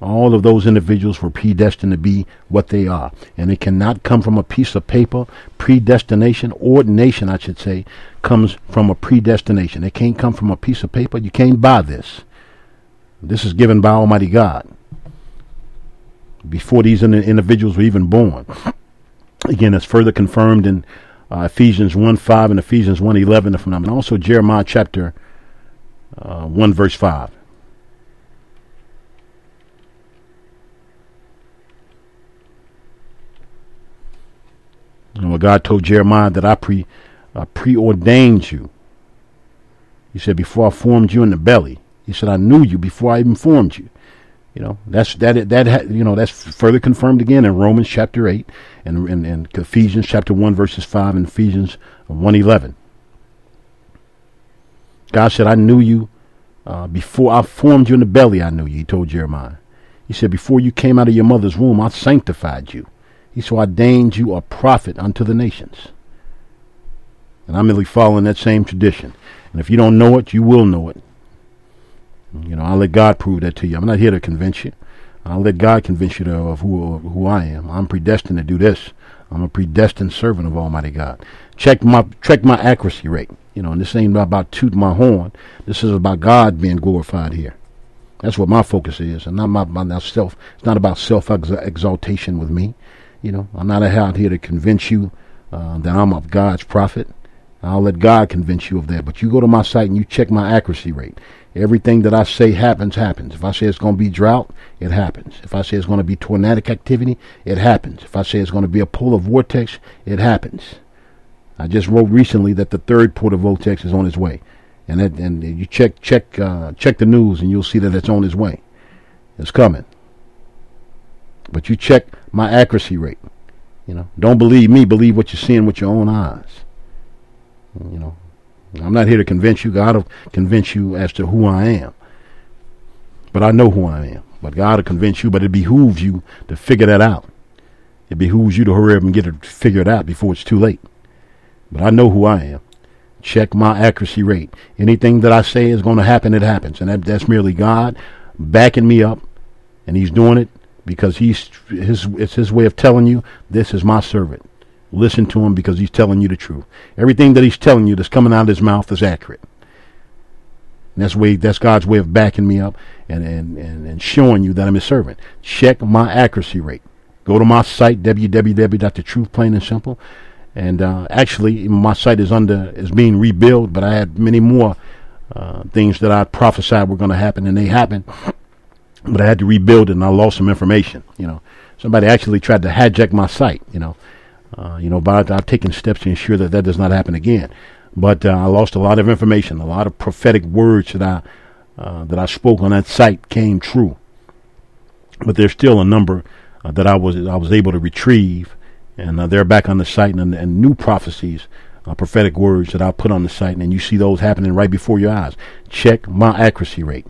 all of those individuals were predestined to be what they are. And it cannot come from a piece of paper. Predestination, ordination, I should say, comes from a predestination. It can't come from a piece of paper. You can't buy this. This is given by Almighty God before these individuals were even born. Again, it's further confirmed in uh, Ephesians 1 5 and Ephesians 1 11, if I'm not, and also Jeremiah chapter uh, 1 verse 5. And what God told Jeremiah that I pre uh, preordained you. He said, before I formed you in the belly. He said, I knew you before I even formed you. You know, that's that that you know that's further confirmed again in Romans chapter eight and in, in Ephesians chapter one verses five and Ephesians one eleven. God said, I knew you uh, before I formed you in the belly. I knew you. He told Jeremiah. He said, before you came out of your mother's womb, I sanctified you. He so ordained you a prophet unto the nations. And I'm merely following that same tradition. And if you don't know it, you will know it. You know, I'll let God prove that to you. I'm not here to convince you. I'll let God convince you to, of who who I am. I'm predestined to do this. I'm a predestined servant of Almighty God. Check my check my accuracy rate. You know, and this ain't about toot my horn. This is about God being glorified here. That's what my focus is, and not my self. It's not about self exaltation with me. You know, I'm not out here to convince you uh, that I'm of God's prophet. I'll let God convince you of that. But you go to my site and you check my accuracy rate. Everything that I say happens, happens. If I say it's going to be drought, it happens. If I say it's going to be tornadic activity, it happens. If I say it's going to be a polar vortex, it happens. I just wrote recently that the third polar vortex is on its way, and that, and you check check uh, check the news and you'll see that it's on its way. It's coming. But you check my accuracy rate. You know, don't believe me. Believe what you're seeing with your own eyes. You know, I'm not here to convince you. God will convince you as to who I am. But I know who I am. But God will convince you, but it behooves you to figure that out. It behooves you to hurry up and get it figured out before it's too late. But I know who I am. Check my accuracy rate. Anything that I say is going to happen, it happens. And that, that's merely God backing me up. And he's doing it because he's his it's his way of telling you this is my servant. Listen to him because he's telling you the truth. Everything that he's telling you that's coming out of his mouth is accurate. And that's way that's God's way of backing me up and, and, and, and showing you that I'm his servant. Check my accuracy rate. Go to my site, www.thetruth, plain and. And uh, actually, my site is under is being rebuilt, but I had many more uh, things that I prophesied were going to happen, and they happened. But I had to rebuild it, and I lost some information. You know, somebody actually tried to hijack my site. You know, uh, you know, but I've taken steps to ensure that that does not happen again. But uh, I lost a lot of information, a lot of prophetic words that I uh, that I spoke on that site came true. But there's still a number uh, that I was I was able to retrieve, and uh, they're back on the site, and, and new prophecies, uh, prophetic words that I put on the site, and you see those happening right before your eyes. Check my accuracy rate.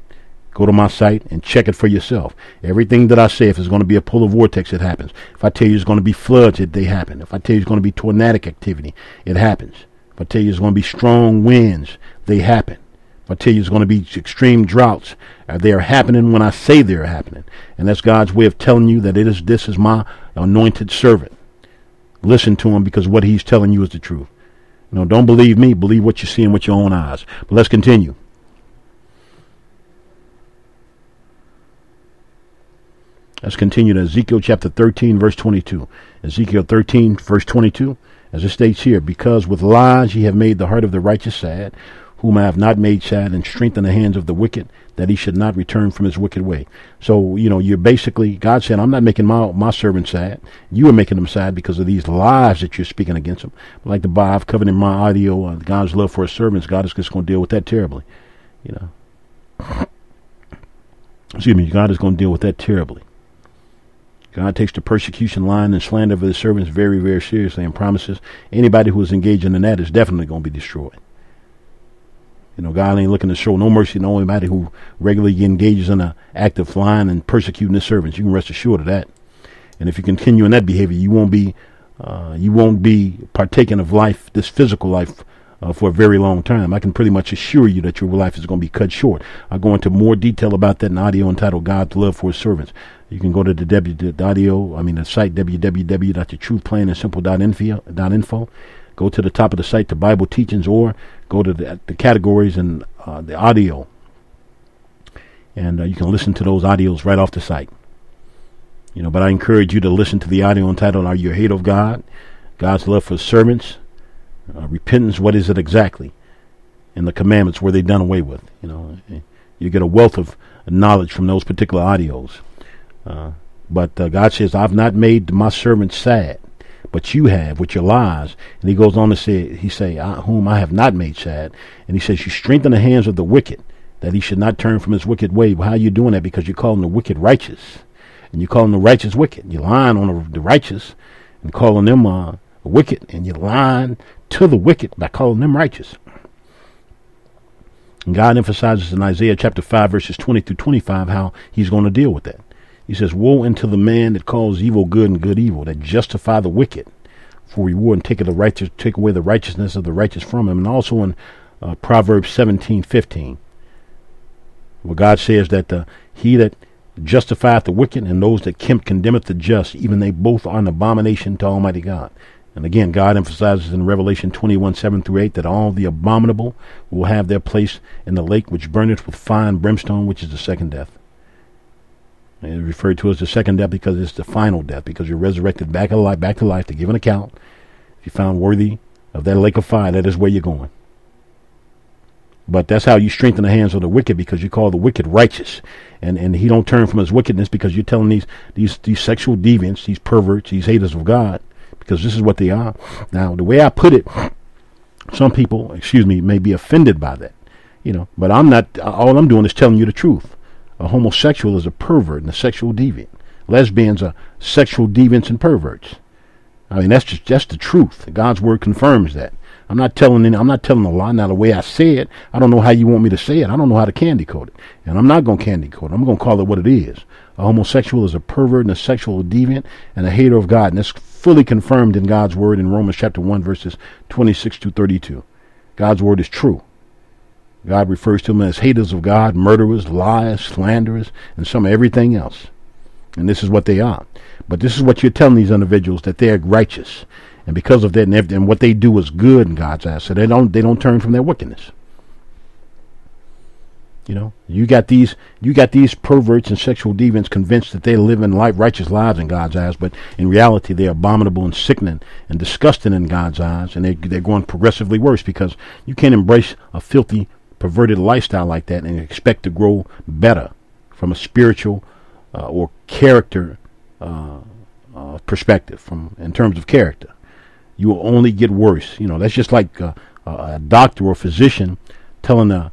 Go to my site and check it for yourself. Everything that I say, if it's going to be a polar vortex, it happens. If I tell you it's going to be floods, it they happen. If I tell you it's going to be tornadic activity, it happens. If I tell you it's going to be strong winds, they happen. If I tell you it's going to be extreme droughts, uh, they are happening when I say they're happening. And that's God's way of telling you that it is this is my anointed servant. Listen to him because what he's telling you is the truth. Know, don't believe me, believe what you see with your own eyes. But let's continue. Let's continue to Ezekiel chapter 13, verse 22. Ezekiel 13, verse 22, as it states here, Because with lies ye have made the heart of the righteous sad, whom I have not made sad, and strengthened the hands of the wicked, that he should not return from his wicked way. So, you know, you're basically, God said, I'm not making my, my servants sad. You are making them sad because of these lies that you're speaking against them. Like the Bible, I've covered in my audio, uh, God's love for his servants, God is just going to deal with that terribly. You know. Excuse me, God is going to deal with that terribly. God takes the persecution, line, and slander of his servants very, very seriously and promises anybody who is engaging in that is definitely going to be destroyed. You know, God ain't looking to show no mercy to anybody who regularly engages in an act of lying and persecuting his servants. You can rest assured of that. And if you continue in that behavior, you won't be, uh, you won't be partaking of life, this physical life, uh, for a very long time. I can pretty much assure you that your life is going to be cut short. I'll go into more detail about that in audio entitled God's Love for His Servants. You can go to the w I mean the site www.thetruthplainandsimple.info. Go to the top of the site to Bible teachings, or go to the, the categories and uh, the audio, and uh, you can listen to those audios right off the site. You know, but I encourage you to listen to the audio entitled "Are You a Hate of God?" God's love for servants, uh, repentance. What is it exactly? And the commandments were they done away with? You know, you get a wealth of knowledge from those particular audios. Uh, but uh, God says, I've not made my servants sad, but you have with your lies. And he goes on to say, he say, whom I have not made sad. And he says, you strengthen the hands of the wicked, that he should not turn from his wicked way. Well, how are you doing that? Because you're calling the wicked righteous. And you're calling the righteous wicked. You're lying on the, the righteous and calling them uh, wicked. And you're lying to the wicked by calling them righteous. And God emphasizes in Isaiah chapter 5, verses 20 through 25, how he's going to deal with that. He says, Woe unto the man that calls evil good and good evil, that justify the wicked for reward and take, the righteous, take away the righteousness of the righteous from him. And also in uh, Proverbs seventeen fifteen, where God says that uh, he that justifieth the wicked and those that condemneth the just, even they both are an abomination to Almighty God. And again, God emphasizes in Revelation 21, 7 through 8, that all the abominable will have their place in the lake which burneth with fire and brimstone, which is the second death. It's referred to as the second death because it's the final death, because you're resurrected back to life, back to life to give an account. If you're found worthy of that lake of fire, that is where you're going. But that's how you strengthen the hands of the wicked, because you call the wicked righteous, and and he don't turn from his wickedness because you're telling these these these sexual deviants, these perverts, these haters of God, because this is what they are. Now, the way I put it, some people, excuse me, may be offended by that, you know. But I'm not. All I'm doing is telling you the truth. A homosexual is a pervert and a sexual deviant. Lesbians are sexual deviants and perverts. I mean, that's just that's the truth. God's word confirms that. I'm not telling any, I'm not telling a lie. Now the way I say it, I don't know how you want me to say it. I don't know how to candy coat it, and I'm not going to candy coat it. I'm going to call it what it is. A homosexual is a pervert and a sexual deviant and a hater of God, and that's fully confirmed in God's word in Romans chapter one verses 26 to 32. God's word is true. God refers to them as haters of God, murderers, liars, slanderers, and some everything else. And this is what they are. But this is what you're telling these individuals that they're righteous and because of that, and, and what they do is good in God's eyes. So they don't they don't turn from their wickedness. You know, you got these you got these perverts and sexual deviants convinced that they live in life righteous lives in God's eyes, but in reality they're abominable and sickening and disgusting in God's eyes, and they they're going progressively worse because you can't embrace a filthy, perverted lifestyle like that and expect to grow better from a spiritual uh, or character uh, uh, perspective, from in terms of character you will only get worse. You know, that's just like a, a doctor or physician telling a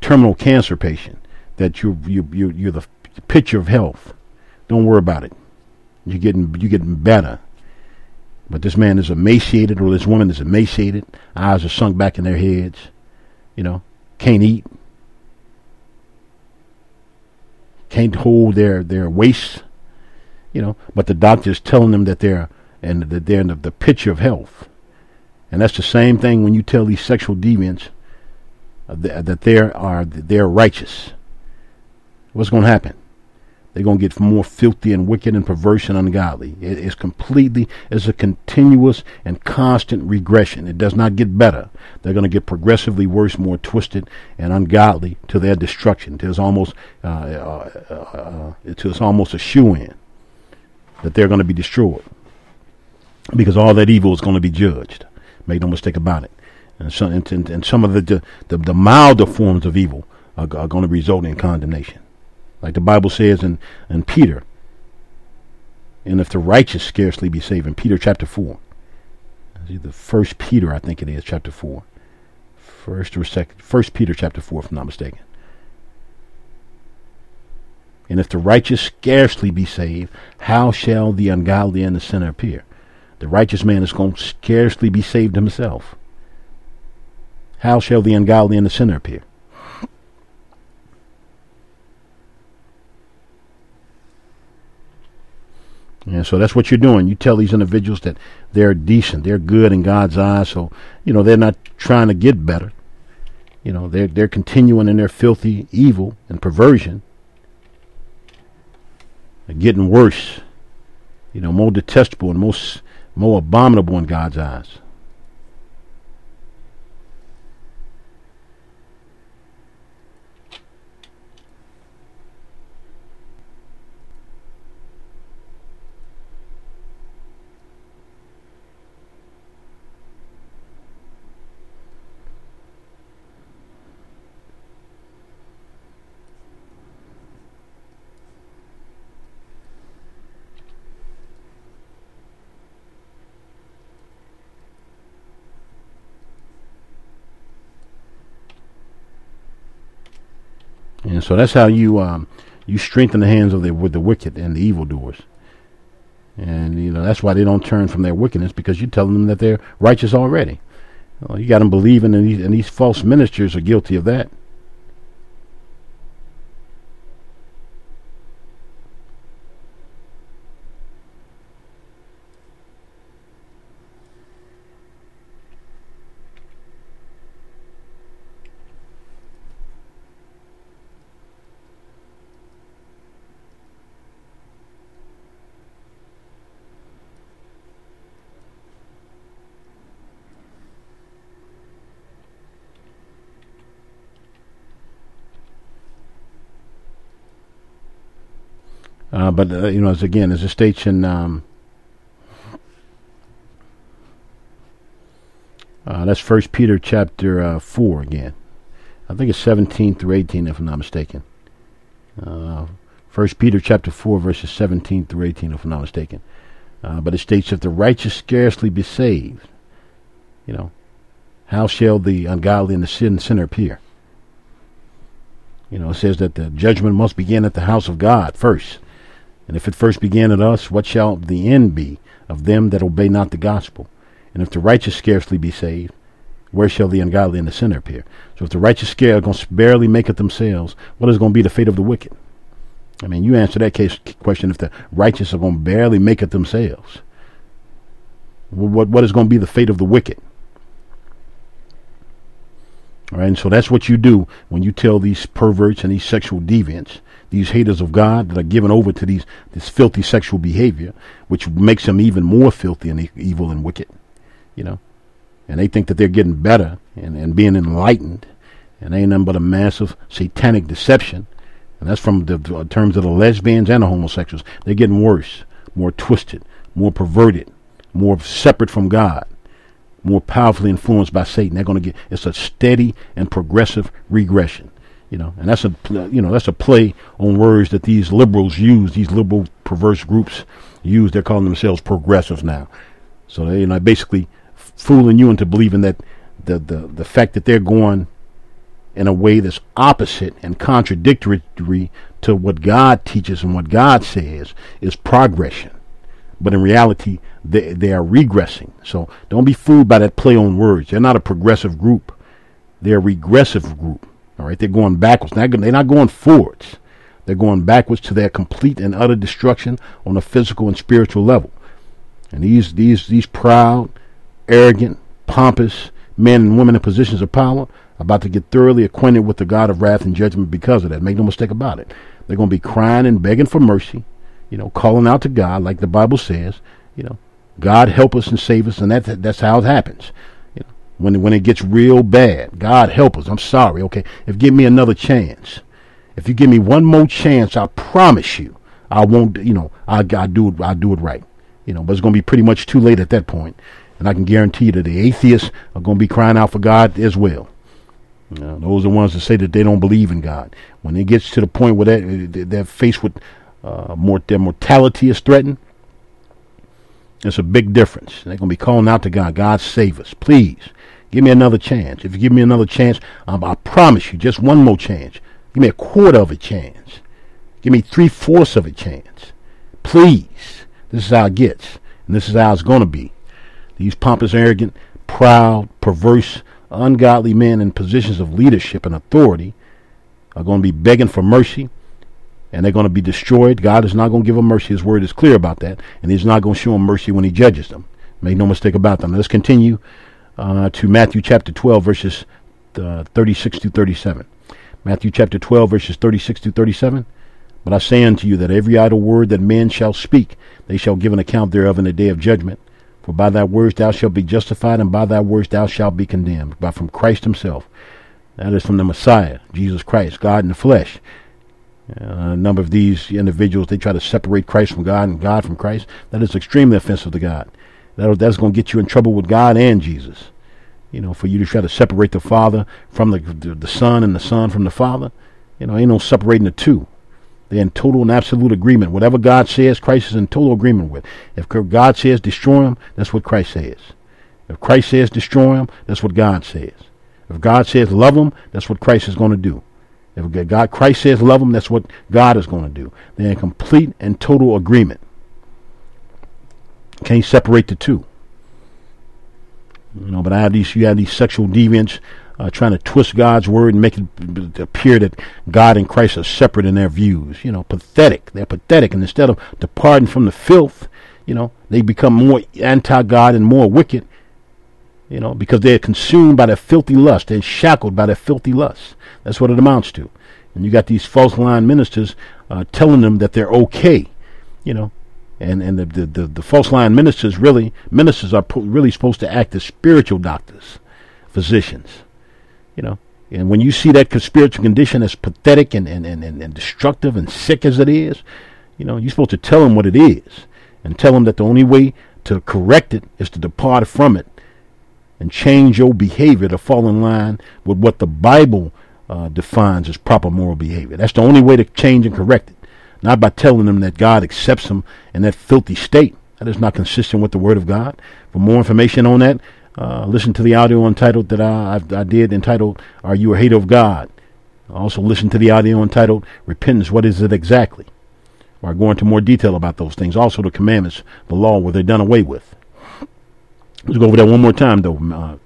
terminal cancer patient that you you you you're the picture of health. Don't worry about it. You're getting you're getting better. But this man is emaciated, or this woman is emaciated. Eyes are sunk back in their heads. You know, can't eat, can't hold their their waist. You know, but the doctor's telling them that they're and that they're the, the picture of health. And that's the same thing when you tell these sexual deviants that they are they're righteous. What's going to happen? They're going to get more filthy and wicked and perverse and ungodly. It is completely, it's a continuous and constant regression. It does not get better. They're going to get progressively worse, more twisted and ungodly to their destruction. it is almost, uh, uh, uh it's almost a shoe in that they're going to be destroyed because all that evil is going to be judged. Make no mistake about it. And some, and, and some of the, the, the milder forms of evil are, are, going to result in condemnation. Like the Bible says in, in Peter, and if the righteous scarcely be saved, in Peter chapter 4. It's either First Peter, I think it is, chapter 4. First or second, First Peter chapter 4, if I'm not mistaken. And if the righteous scarcely be saved, how shall the ungodly and the sinner appear? The righteous man is going to scarcely be saved himself. How shall the ungodly and the sinner appear? And so that's what you're doing. You tell these individuals that they're decent, they're good in God's eyes. So you know they're not trying to get better. You know they're they're continuing in their filthy evil and perversion. They're getting worse. You know more detestable and most more abominable in God's eyes. And so that's how you um, you strengthen the hands of the with the wicked and the evildoers. And you know that's why they don't turn from their wickedness because you're telling them that they're righteous already. Well, you got them believing, and these, and these false ministers are guilty of that. Uh, but uh, you know, as again, as it states in um, uh, that's First Peter chapter uh, four again. I think it's seventeen through eighteen, if I'm not mistaken. Uh, First Peter chapter four, verses seventeen through eighteen, if I'm not mistaken. Uh, but it states, "If the righteous scarcely be saved, you know, how shall the ungodly and the sin sinner appear?" You know, it says that the judgment must begin at the house of God first. And if it first began at us, what shall the end be of them that obey not the gospel? And if the righteous scarcely be saved, where shall the ungodly and the sinner appear? So if the righteous scare are going to barely make it themselves, what is going to be the fate of the wicked? I mean, you answer that case question if the righteous are going to barely make it themselves. What, what is going to be the fate of the wicked? All right, and so that's what you do when you tell these perverts and these sexual deviants, these haters of God that are given over to these this filthy sexual behavior, which makes them even more filthy and evil and wicked, you know, and they think that they're getting better and, and being enlightened, and ain't nothing but a massive satanic deception, and that's from the, the terms of the lesbians and the homosexuals. They're getting worse, more twisted, more perverted, more separate from God more powerfully influenced by Satan. They're going to get it's a steady and progressive regression. You know, and that's a you know that's a play on words that these liberals use. These liberal perverse groups use. They're calling themselves progressives now. So they're you know basically fooling you into believing that the the the fact that they're going in a way that's opposite and contradictory to what God teaches and what God says is progression but in reality, they, they are regressing. So don't be fooled by that play on words. They're not a progressive group. They're a regressive group. All right, they're going backwards. They're not going forwards. They're going backwards to their complete and utter destruction on a physical and spiritual level. And these these these proud, arrogant, pompous men and women in positions of power about to get thoroughly acquainted with the God of wrath and judgment because of that. Make no mistake about it. They're going to be crying and begging for mercy you know, calling out to God, like the Bible says, you know, God help us and save us, and that's that's how it happens. When when it gets real bad, God help us. I'm sorry, okay. If give me another chance, if you give me one more chance, I promise you, I won't. You know, I I do it. I do it right. You know, but it's to be pretty much too late at that point. and I can guarantee you that the atheists are to be crying out for God as well. You know, those are the ones that say that they don't believe in God. When it gets to the point where that they're faced with uh, more, their mortality is threatened. It's a big difference. They're going to be calling out to God, God save us, please. Give me another chance. If you give me another chance, um, I promise you, just one more chance. Give me a quarter of a chance. Give me three fourths of a chance. Please. This is how it gets. And this is how it's going to be. These pompous, arrogant, proud, perverse, ungodly men in positions of leadership and authority are going to be begging for mercy and they're going to be destroyed. God is not going to give them mercy. His word is clear about that. And He's not going to show them mercy when He judges them. Make no mistake about them. Let's continue uh, to Matthew chapter 12, verses uh, 36 to 37. Matthew chapter 12, verses 36 to 37. But I say unto you that every idle word that men shall speak, they shall give an account thereof in the day of judgment. For by thy words thou shalt be justified, and by thy words thou shalt be condemned. But from Christ himself. That is from the Messiah, Jesus Christ, God in the flesh. Uh, a number of these individuals, they try to separate Christ from God and God from Christ. That is extremely offensive to God. That, that's going to get you in trouble with God and Jesus. You know, for you to try to separate the Father from the, the, the Son and the Son from the Father. You know, ain't no separating the two. They're in total and absolute agreement. Whatever God says, Christ is in total agreement with. If God says destroy him, that's what Christ says. If Christ says destroy him, that's what God says. If God says love him, that's what Christ is going to do. If God, Christ says love them, that's what God is going to do. They're in complete and total agreement. Can't separate the two. You know, but I have these, you have these sexual deviants uh, trying to twist God's word and make it appear that God and Christ are separate in their views. You know, pathetic. They're pathetic. And instead of departing from the filth, you know, they become more anti-God and more wicked. You know, because they're consumed by their filthy lust. They're shackled by their filthy lust. That's what it amounts to. And you got these false line ministers uh, telling them that they're okay, you know. And and the, the, the, the false line ministers really ministers are po- really supposed to act as spiritual doctors, physicians, you know. And when you see that spiritual condition as pathetic and, and, and, and destructive and sick as it is, you know, you're supposed to tell them what it is and tell them that the only way to correct it is to depart from it and change your behavior to fall in line with what the Bible uh, defines as proper moral behavior. That's the only way to change and correct it. Not by telling them that God accepts them in that filthy state. That is not consistent with the Word of God. For more information on that, uh, listen to the audio entitled that I, I, I did entitled "Are You a Hater of God?" Also, listen to the audio entitled "Repentance." What is it exactly? Where I go into more detail about those things. Also, the commandments, the law, were they done away with? Let's go over that one more time, though. Uh,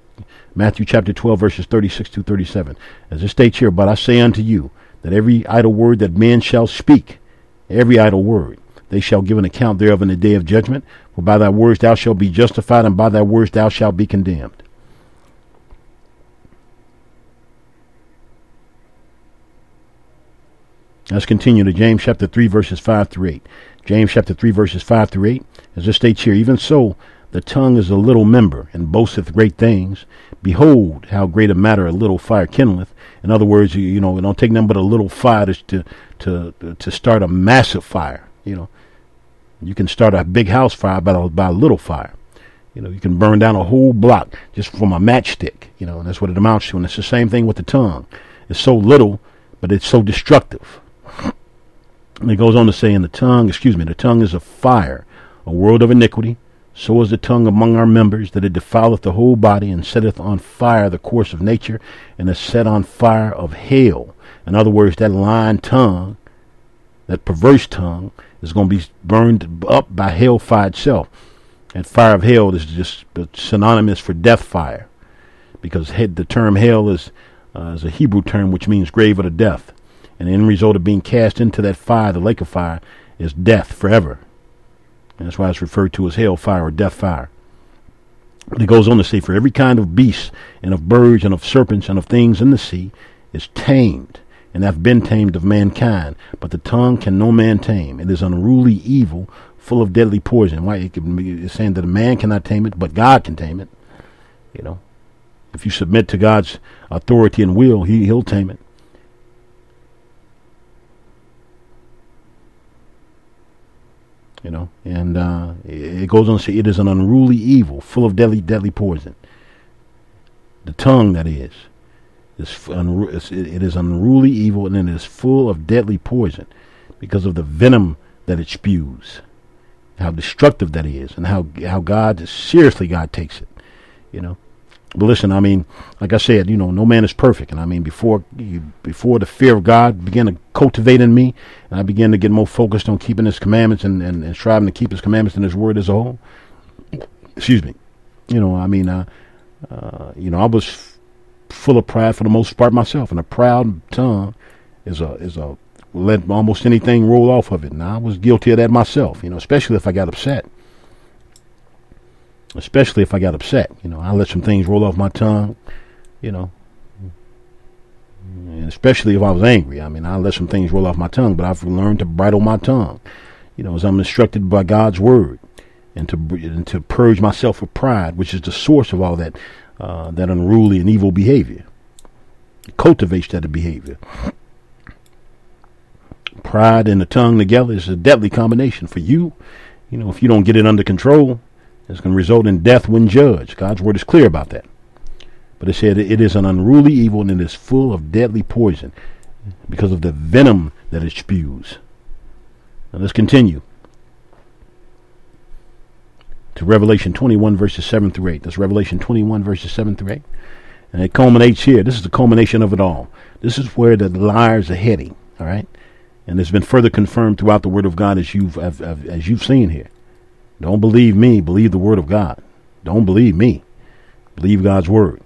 Matthew chapter 12, verses 36 to 37. As it states here, But I say unto you, that every idle word that man shall speak, every idle word, they shall give an account thereof in the day of judgment. For by thy words thou shalt be justified, and by thy words thou shalt be condemned. Let's continue to James chapter 3, verses 5 through 8. James chapter 3, verses 5 through 8. As it states here, even so, the tongue is a little member, and boasteth great things. Behold, how great a matter a little fire kindleth. In other words, you, you know, it don't take nothing but a little fire to, to, to start a massive fire. You know, you can start a big house fire by a, by a little fire. You know, you can burn down a whole block just from a matchstick. You know, and that's what it amounts to. And it's the same thing with the tongue. It's so little, but it's so destructive. And it goes on to say, in the tongue, excuse me, the tongue is a fire, a world of iniquity. So is the tongue among our members, that it defileth the whole body, and setteth on fire the course of nature, and is set on fire of hell. In other words, that lying tongue, that perverse tongue, is going to be burned up by hellfire itself. That fire of hell is just synonymous for death fire, because the term hell is, uh, is a Hebrew term which means grave or the death. And the end result of being cast into that fire, the lake of fire, is death forever. And that's why it's referred to as hell fire or death fire. But it goes on to say, For every kind of beast, and of birds, and of serpents, and of things in the sea, is tamed, and hath been tamed of mankind. But the tongue can no man tame. It is unruly evil, full of deadly poison. Why? It's saying that a man cannot tame it, but God can tame it. You know, if you submit to God's authority and will, he, He'll tame it. You know, and uh, it goes on to say it is an unruly evil, full of deadly, deadly poison. The tongue, that is, is unru- it is unruly evil, and it is full of deadly poison, because of the venom that it spews, how destructive that is, and how how God seriously God takes it, you know. But listen, I mean, like I said, you know, no man is perfect, and I mean, before you, before the fear of God began to cultivate in me, and I began to get more focused on keeping His commandments and, and, and striving to keep His commandments and His Word as a whole. Excuse me, you know, I mean, uh, uh, you know, I was f- full of pride for the most part myself, and a proud tongue is a is a let almost anything roll off of it, and I was guilty of that myself, you know, especially if I got upset especially if I got upset. You know, I let some things roll off my tongue, you know, and especially if I was angry. I mean, I let some things roll off my tongue, but I've learned to bridle my tongue, you know, as I'm instructed by God's word, and to and to purge myself of pride, which is the source of all that uh, that unruly and evil behavior. It cultivates that behavior. Pride and the tongue together is a deadly combination for you. You know, if you don't get it under control, it's going to result in death when judged. God's word is clear about that. But it said it is an unruly evil and it is full of deadly poison because of the venom that it spews. Now let's continue to Revelation 21 verses 7 through 8. That's Revelation 21 verses 7 through 8. And it culminates here. This is the culmination of it all. This is where the liars are heading. All right, and it's been further confirmed throughout the Word of God as you've as, as you've seen here. Don't believe me, believe the word of God. Don't believe me. Believe God's word.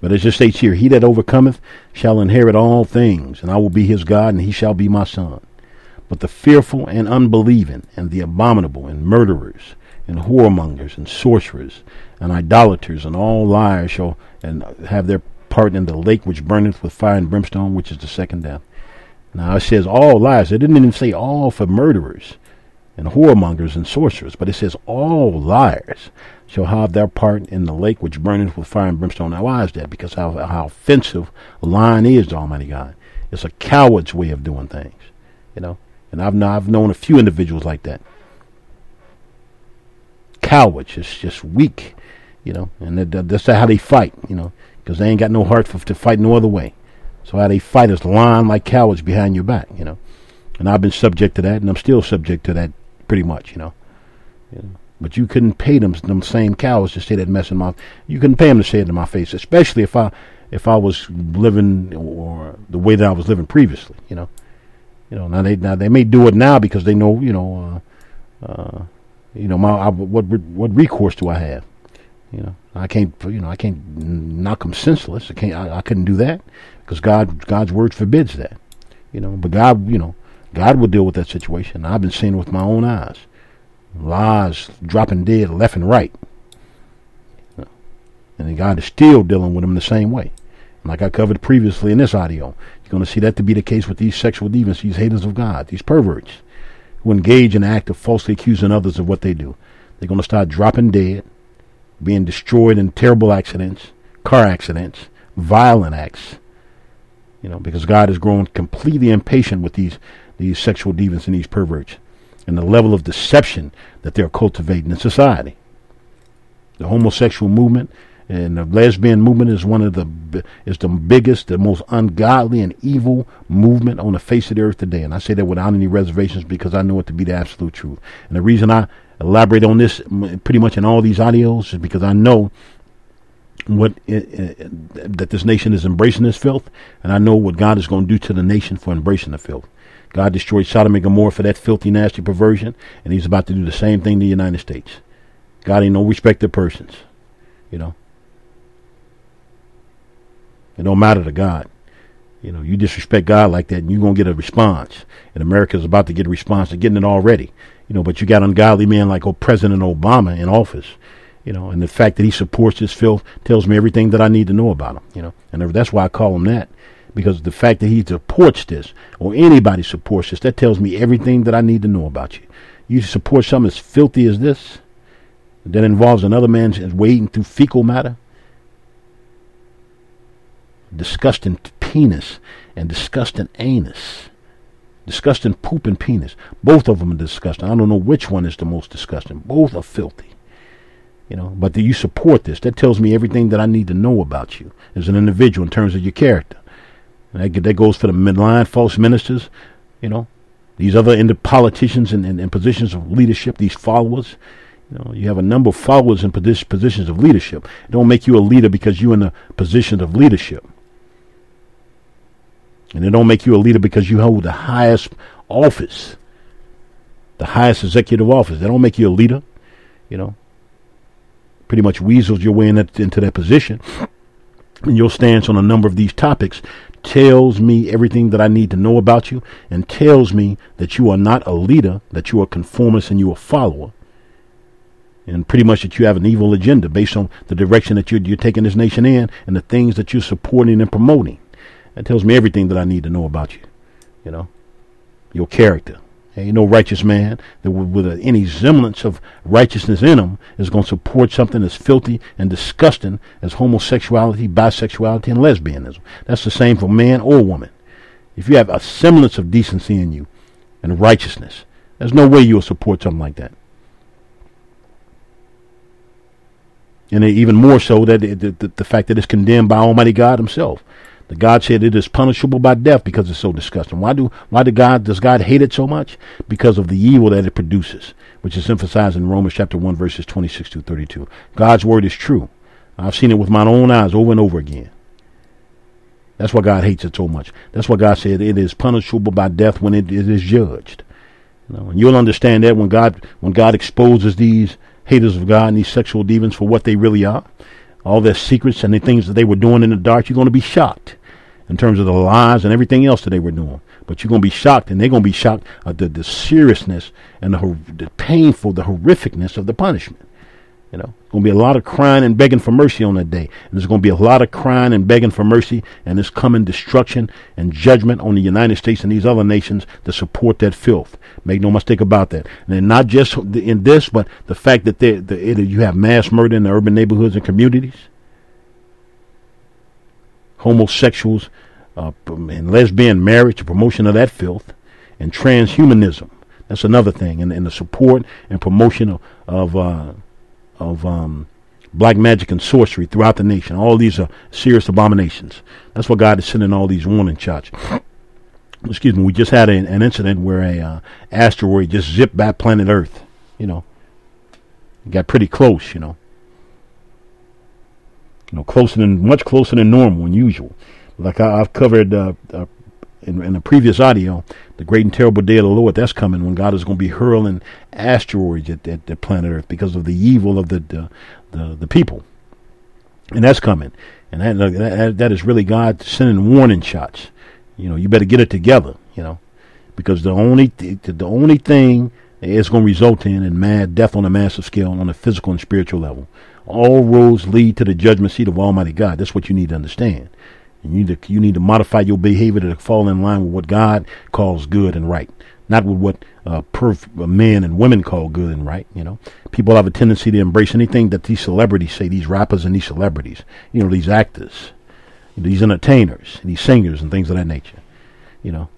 But it just states here, He that overcometh shall inherit all things, and I will be his God, and he shall be my son. But the fearful and unbelieving, and the abominable, and murderers, and whoremongers, and sorcerers, and idolaters, and all liars shall and have their part in the lake which burneth with fire and brimstone, which is the second death. Now it says all liars. It didn't even say all for murderers and whoremongers and sorcerers. But it says, All liars shall have their part in the lake which burneth with fire and brimstone. Now, why is that? Because how, how offensive lying is to Almighty God. It's a coward's way of doing things, you know. And I've, I've known a few individuals like that. Cowards, it's just weak, you know. And that's how they fight, you know, because they ain't got no heart for, to fight no other way. So how they fight is lying like cowards behind your back, you know. And I've been subject to that, and I'm still subject to that pretty much, you know. But you couldn't pay them them same cows to say that mess in my. You couldn't pay them to say it in my face, especially if I if I was living or the way that I was living previously. You know, you know. Now they now they may do it now because they know you know. Uh, uh, you know, my I, what what recourse do I have? You know, I can't, you know, I can't knock them senseless. I can't, I, I couldn't do that because God, God's word forbids that. You know, but God, you know, God will deal with that situation. I've been seeing it with my own eyes. Lies dropping dead left and right. And God is still dealing with them the same way. Like I covered previously in this audio, you're going to see that to be the case with these sexual deviants, these haters of God, these perverts who engage in the act of falsely accusing others of what they do. They're going to start dropping dead, being destroyed in terrible accidents, car accidents, violent acts. You know, because God has grown completely impatient with these these sexual deviants and these perverts, and the level of deception that they're cultivating in society. The homosexual movement and the lesbian movement is one of the is the biggest, the most ungodly and evil movement on the face of the earth today. And I say that without any reservations because I know it to be the absolute truth. And the reason I elaborate on this pretty much in all these audios is because I know what that this nation is embracing this filth, and I know what God is going to do to the nation for embracing the filth. God destroyed Sodom and Gomorrah for that filthy, nasty perversion, and He's about to do the same thing to the United States. God ain't no respecter of persons, you know. It don't matter to God. You know, you disrespect God like that, and you're gonna get a response. And America's about to get a response. They're getting it already. You know, but you got ungodly men like old President Obama in office. You know, and the fact that he supports this filth tells me everything that I need to know about him. You know, and that's why I call him that because the fact that he supports this or anybody supports this, that tells me everything that I need to know about you. You support something as filthy as this that involves another man's wading through fecal matter disgusting penis and disgusting anus. Disgusting poop and penis. Both of them are disgusting. I don't know which one is the most disgusting. Both are filthy. You know, but do you support this? That tells me everything that I need to know about you as an individual in terms of your character. And that, that goes for the malign false ministers, you know, these other into politicians and in, positions of leadership, these followers. You know, you have a number of followers in positions of leadership. It don't make you a leader because you're in a position of leadership. And it don't make you a leader because you hold the highest office, the highest executive office. They don't make you a leader, you know. Pretty much weasels your way in that, into that position. And your stance on a number of these topics tells me everything that I need to know about you and tells me that you are not a leader, that you are a conformist and you are a follower. And pretty much that you have an evil agenda based on the direction that you're, you're taking this nation in and the things that you're supporting and promoting. That tells me everything that I need to know about you. You know, your character. Ain't no righteous man that with, with any semblance of righteousness in him is going to support something as filthy and disgusting as homosexuality, bisexuality, and lesbianism. That's the same for man or woman. If you have a semblance of decency in you and righteousness, there's no way you'll support something like that. And even more so that the, the, the fact that it's condemned by Almighty God Himself. The God said it is punishable by death because it's so disgusting. Why do why God does God hate it so much? Because of the evil that it produces, which is emphasized in Romans chapter one verses twenty six to thirty two. God's word is true. I've seen it with my own eyes over and over again. That's why God hates it so much. That's why God said it is punishable by death when it, it is judged. You know, and you'll understand that when God when God exposes these haters of God and these sexual demons for what they really are all their secrets and the things that they were doing in the dark, you're going to be shocked in terms of the lies and everything else that they were doing. But you're going to be shocked, and they're going to be shocked at the, the seriousness and the, the painful, the horrificness of the punishment. You know, it's going to be a lot of crying and begging for mercy on that day. And there's going to be a lot of crying and begging for mercy, and there's coming destruction and judgment on the United States and these other nations that support that filth. Make no mistake about that. And not just in this, but the fact that they, the, it, you have mass murder in the urban neighborhoods and communities, homosexuals uh, and lesbian marriage, the promotion of that filth, and transhumanism. That's another thing, and, and the support and promotion of, of uh, of um, black magic and sorcery throughout the nation. All these are serious abominations. That's why God is sending all these warning shots. Excuse me. We just had a, an incident where a uh, asteroid just zipped by planet Earth. You know, got pretty close. You know, you know, closer than much closer than normal and usual. Like I, have covered uh, uh, in, in the previous audio, the great and terrible day of the Lord that's coming when God is going to be hurling asteroids at, at, at planet Earth because of the evil of the the, the, the people, and that's coming, and that, that that is really God sending warning shots. You know, you better get it together. You know, because the only th- the only thing it's going to result in in mad death on a massive scale on a physical and spiritual level. All roads lead to the judgment seat of Almighty God. That's what you need to understand. You need to you need to modify your behavior to fall in line with what God calls good and right, not with what uh, perf- uh, men and women call good and right. You know, people have a tendency to embrace anything that these celebrities say, these rappers and these celebrities, you know, these actors, these entertainers, these singers, and things of that nature. You know,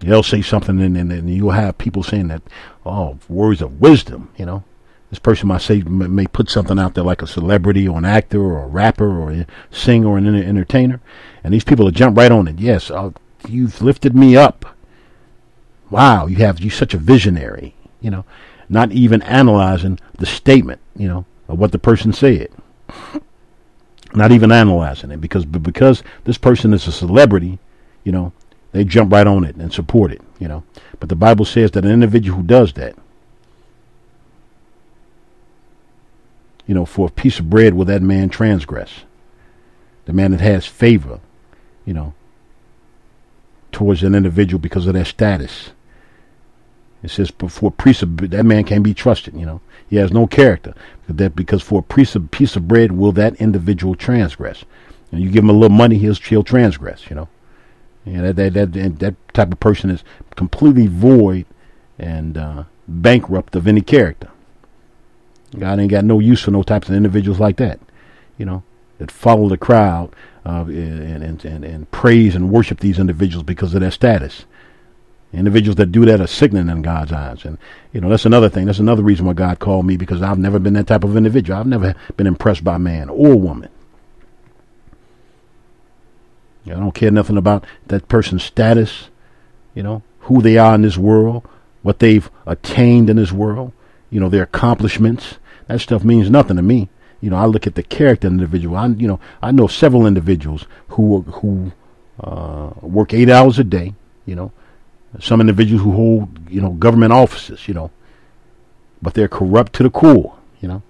they'll say something, and, and, and you'll have people saying that, oh, words of wisdom. You know, this person might say may put something out there like a celebrity or an actor or a rapper or a singer or an entertainer, and these people will jump right on it. Yes, I'll, you've lifted me up. Wow, you have you such a visionary. You know, not even analyzing the statement. You know of what the person said. Not even analyzing it because because this person is a celebrity. You know, they jump right on it and support it. You know, but the Bible says that an individual who does that you know, for a piece of bread will that man transgress? The man that has favor, you know, towards an individual because of their status. It says for a piece of that man can't be trusted. You know, he has no character. That because for a piece of piece of bread will that individual transgress? And you give him a little money, he'll he'll transgress. You know, and that that that, that type of person is completely void and uh, bankrupt of any character. God ain't got no use for no types of individuals like that, you know, that follow the crowd uh, and, and, and, and praise and worship these individuals because of their status. Individuals that do that are sickening in God's eyes. And, you know, that's another thing. That's another reason why God called me because I've never been that type of individual. I've never been impressed by man or woman. I don't care nothing about that person's status, you know, who they are in this world, what they've attained in this world you know, their accomplishments. That stuff means nothing to me. You know, I look at the character of the individual. I, you know, I know several individuals who who uh, work eight hours a day. You know, some individuals who hold you know government offices. You know, but they're corrupt to the core. You know,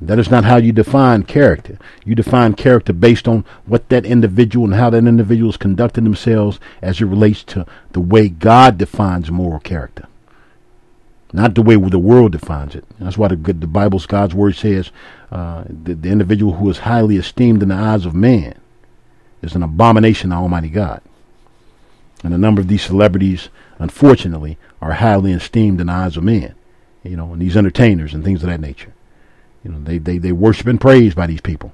that is not how you define character. You define character based on what that individual and how that individual is conducting themselves as it relates to the way God defines moral character not the way the world defines it. That's why the, the Bible's God's word says uh, the, the individual who is highly esteemed in the eyes of man is an abomination to Almighty God. And a number of these celebrities, unfortunately, are highly esteemed in the eyes of men. You know, and these entertainers and things of that nature. You know, they they they worship and praise by these people.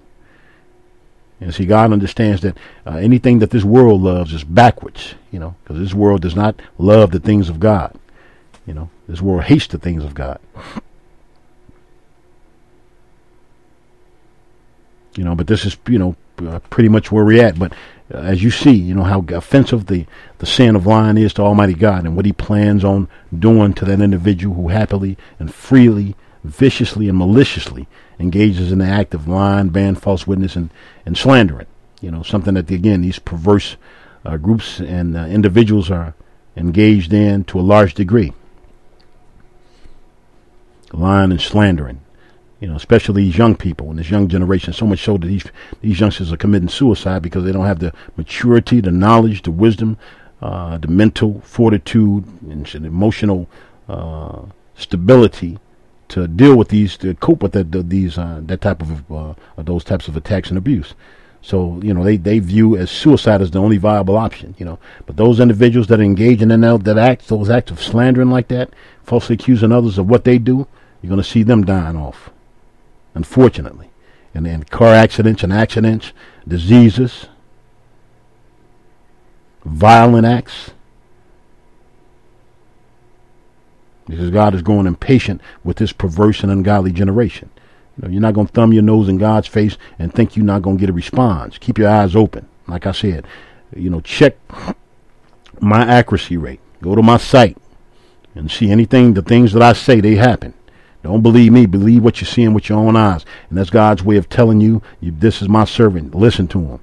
And see, God understands that uh, anything that this world loves is backwards. You know, because this world does not love the things of God. You know, this world hates the things of God. You know, but this is, you know, uh, pretty much where we're at. But uh, as you see, you know, how offensive the, the sin of lying is to Almighty God and what he plans on doing to that individual who happily and freely, viciously and maliciously engages in the act of lying, bearing false witness, and, and slandering. You know, something that, again, these perverse uh, groups and uh, individuals are engaged in to a large degree lying and slandering. You know, especially these young people and this young generation. So much so that these these youngsters are committing suicide because they don't have the maturity, the knowledge, the wisdom, uh, the mental fortitude, and emotional uh, stability to deal with these, to cope with that these uh, that type of uh, those types of attacks and abuse. So you know they, they view as suicide as the only viable option. You know, but those individuals that engage in that, that act, those acts of slandering like that, falsely accusing others of what they do, you're going to see them dying off, unfortunately. And then car accidents and accidents, diseases, violent acts. Because God is growing impatient with this perverse and ungodly generation. You know, you're not going to thumb your nose in God's face and think you're not going to get a response. Keep your eyes open. Like I said, you know, check my accuracy rate. Go to my site and see anything, the things that I say, they happen. Don't believe me. Believe what you see in with your own eyes. And that's God's way of telling you, you this is my servant. Listen to him.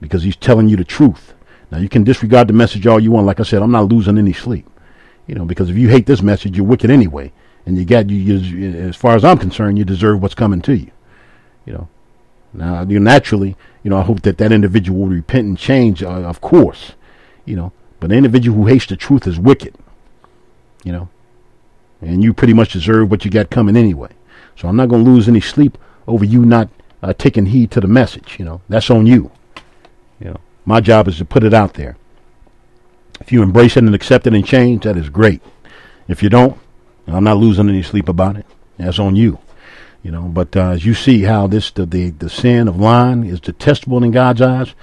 Because he's telling you the truth. Now you can disregard the message all you want. Like I said, I'm not losing any sleep. You know, because if you hate this message, you're wicked anyway, and you got you, you. As far as I'm concerned, you deserve what's coming to you. You know. Now, you naturally, you know, I hope that that individual will repent and change. Uh, of course, you know, but an individual who hates the truth is wicked. You know, and you pretty much deserve what you got coming anyway. So I'm not going to lose any sleep over you not uh, taking heed to the message. You know, that's on you. You know, my job is to put it out there. If you embrace it and accept it and change, that is great. If you don't, I'm not losing any sleep about it. That's on you. You know, but uh, as you see how this the, the the sin of lying is detestable in God's eyes,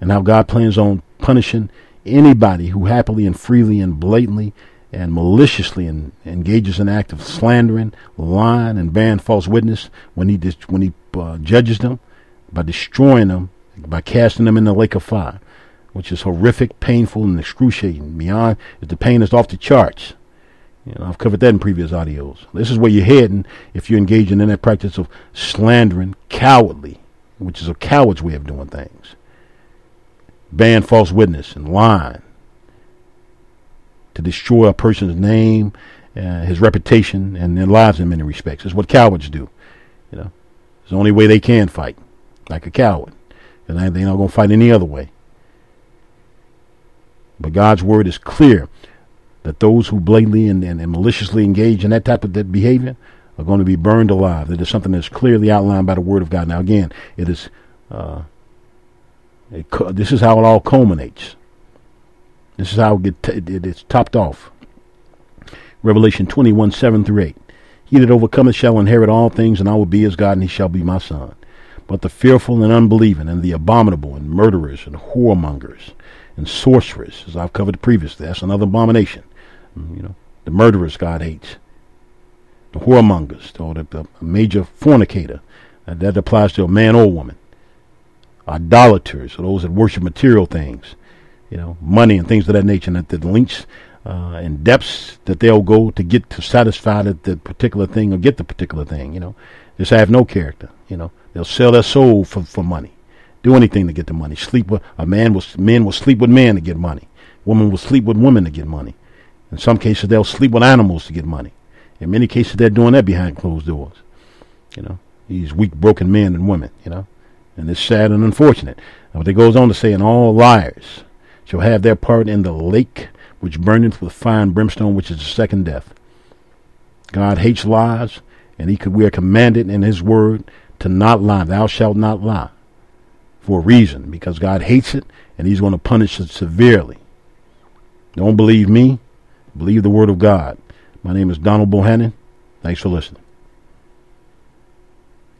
and how God plans on punishing anybody who happily and freely and blatantly and maliciously in, engages in act of slandering, lying, and bearing false witness when he dis, when he uh, judges them by destroying them, by casting them in the lake of fire, which is horrific, painful, and excruciating. Beyond, if the pain is off the charts. You know, I've covered that in previous audios. This is where you're heading if you're engaging in that practice of slandering, cowardly, which is a coward's way of doing things. Bearing false witness and lying to destroy a person's name, uh, his reputation, and their lives in many respects. It's what cowards do. You know, it's the only way they can fight, like a coward, and they're not going to fight any other way. But God's word is clear that those who blatantly and, and, and maliciously engage in that type of that behavior are going to be burned alive. That is something that's clearly outlined by the word of God. Now, again, it is. Uh, it, this is how it all culminates. This is how it, get t- it is topped off. Revelation 21, 7 through 8. He that overcometh shall inherit all things, and I will be his God, and he shall be my son. But the fearful and unbelieving, and the abominable, and murderers, and whoremongers, and sorcerers, as I've covered previously, that's another abomination. Mm, you know, the murderers God hates. The whoremongers, or the, the major fornicator, uh, that applies to a man or woman. Idolaters, or those that worship material things you know, money and things of that nature, and that the links uh, and depths that they'll go to get to satisfy the, the particular thing or get the particular thing, you know, just have no character. You know, they'll sell their soul for, for money, do anything to get the money. Sleep with a man will men will sleep with men to get money. Women will sleep with women to get money. In some cases, they'll sleep with animals to get money. In many cases, they're doing that behind closed doors. You know, these weak, broken men and women. You know, and it's sad and unfortunate. But it goes on to say, and all liars shall have their part in the lake which burneth with fire and brimstone, which is the second death. God hates lies, and he could, we are commanded in his word to not lie. Thou shalt not lie. For a reason, because God hates it, and he's going to punish it severely. Don't believe me. Believe the word of God. My name is Donald Bohannon. Thanks for listening.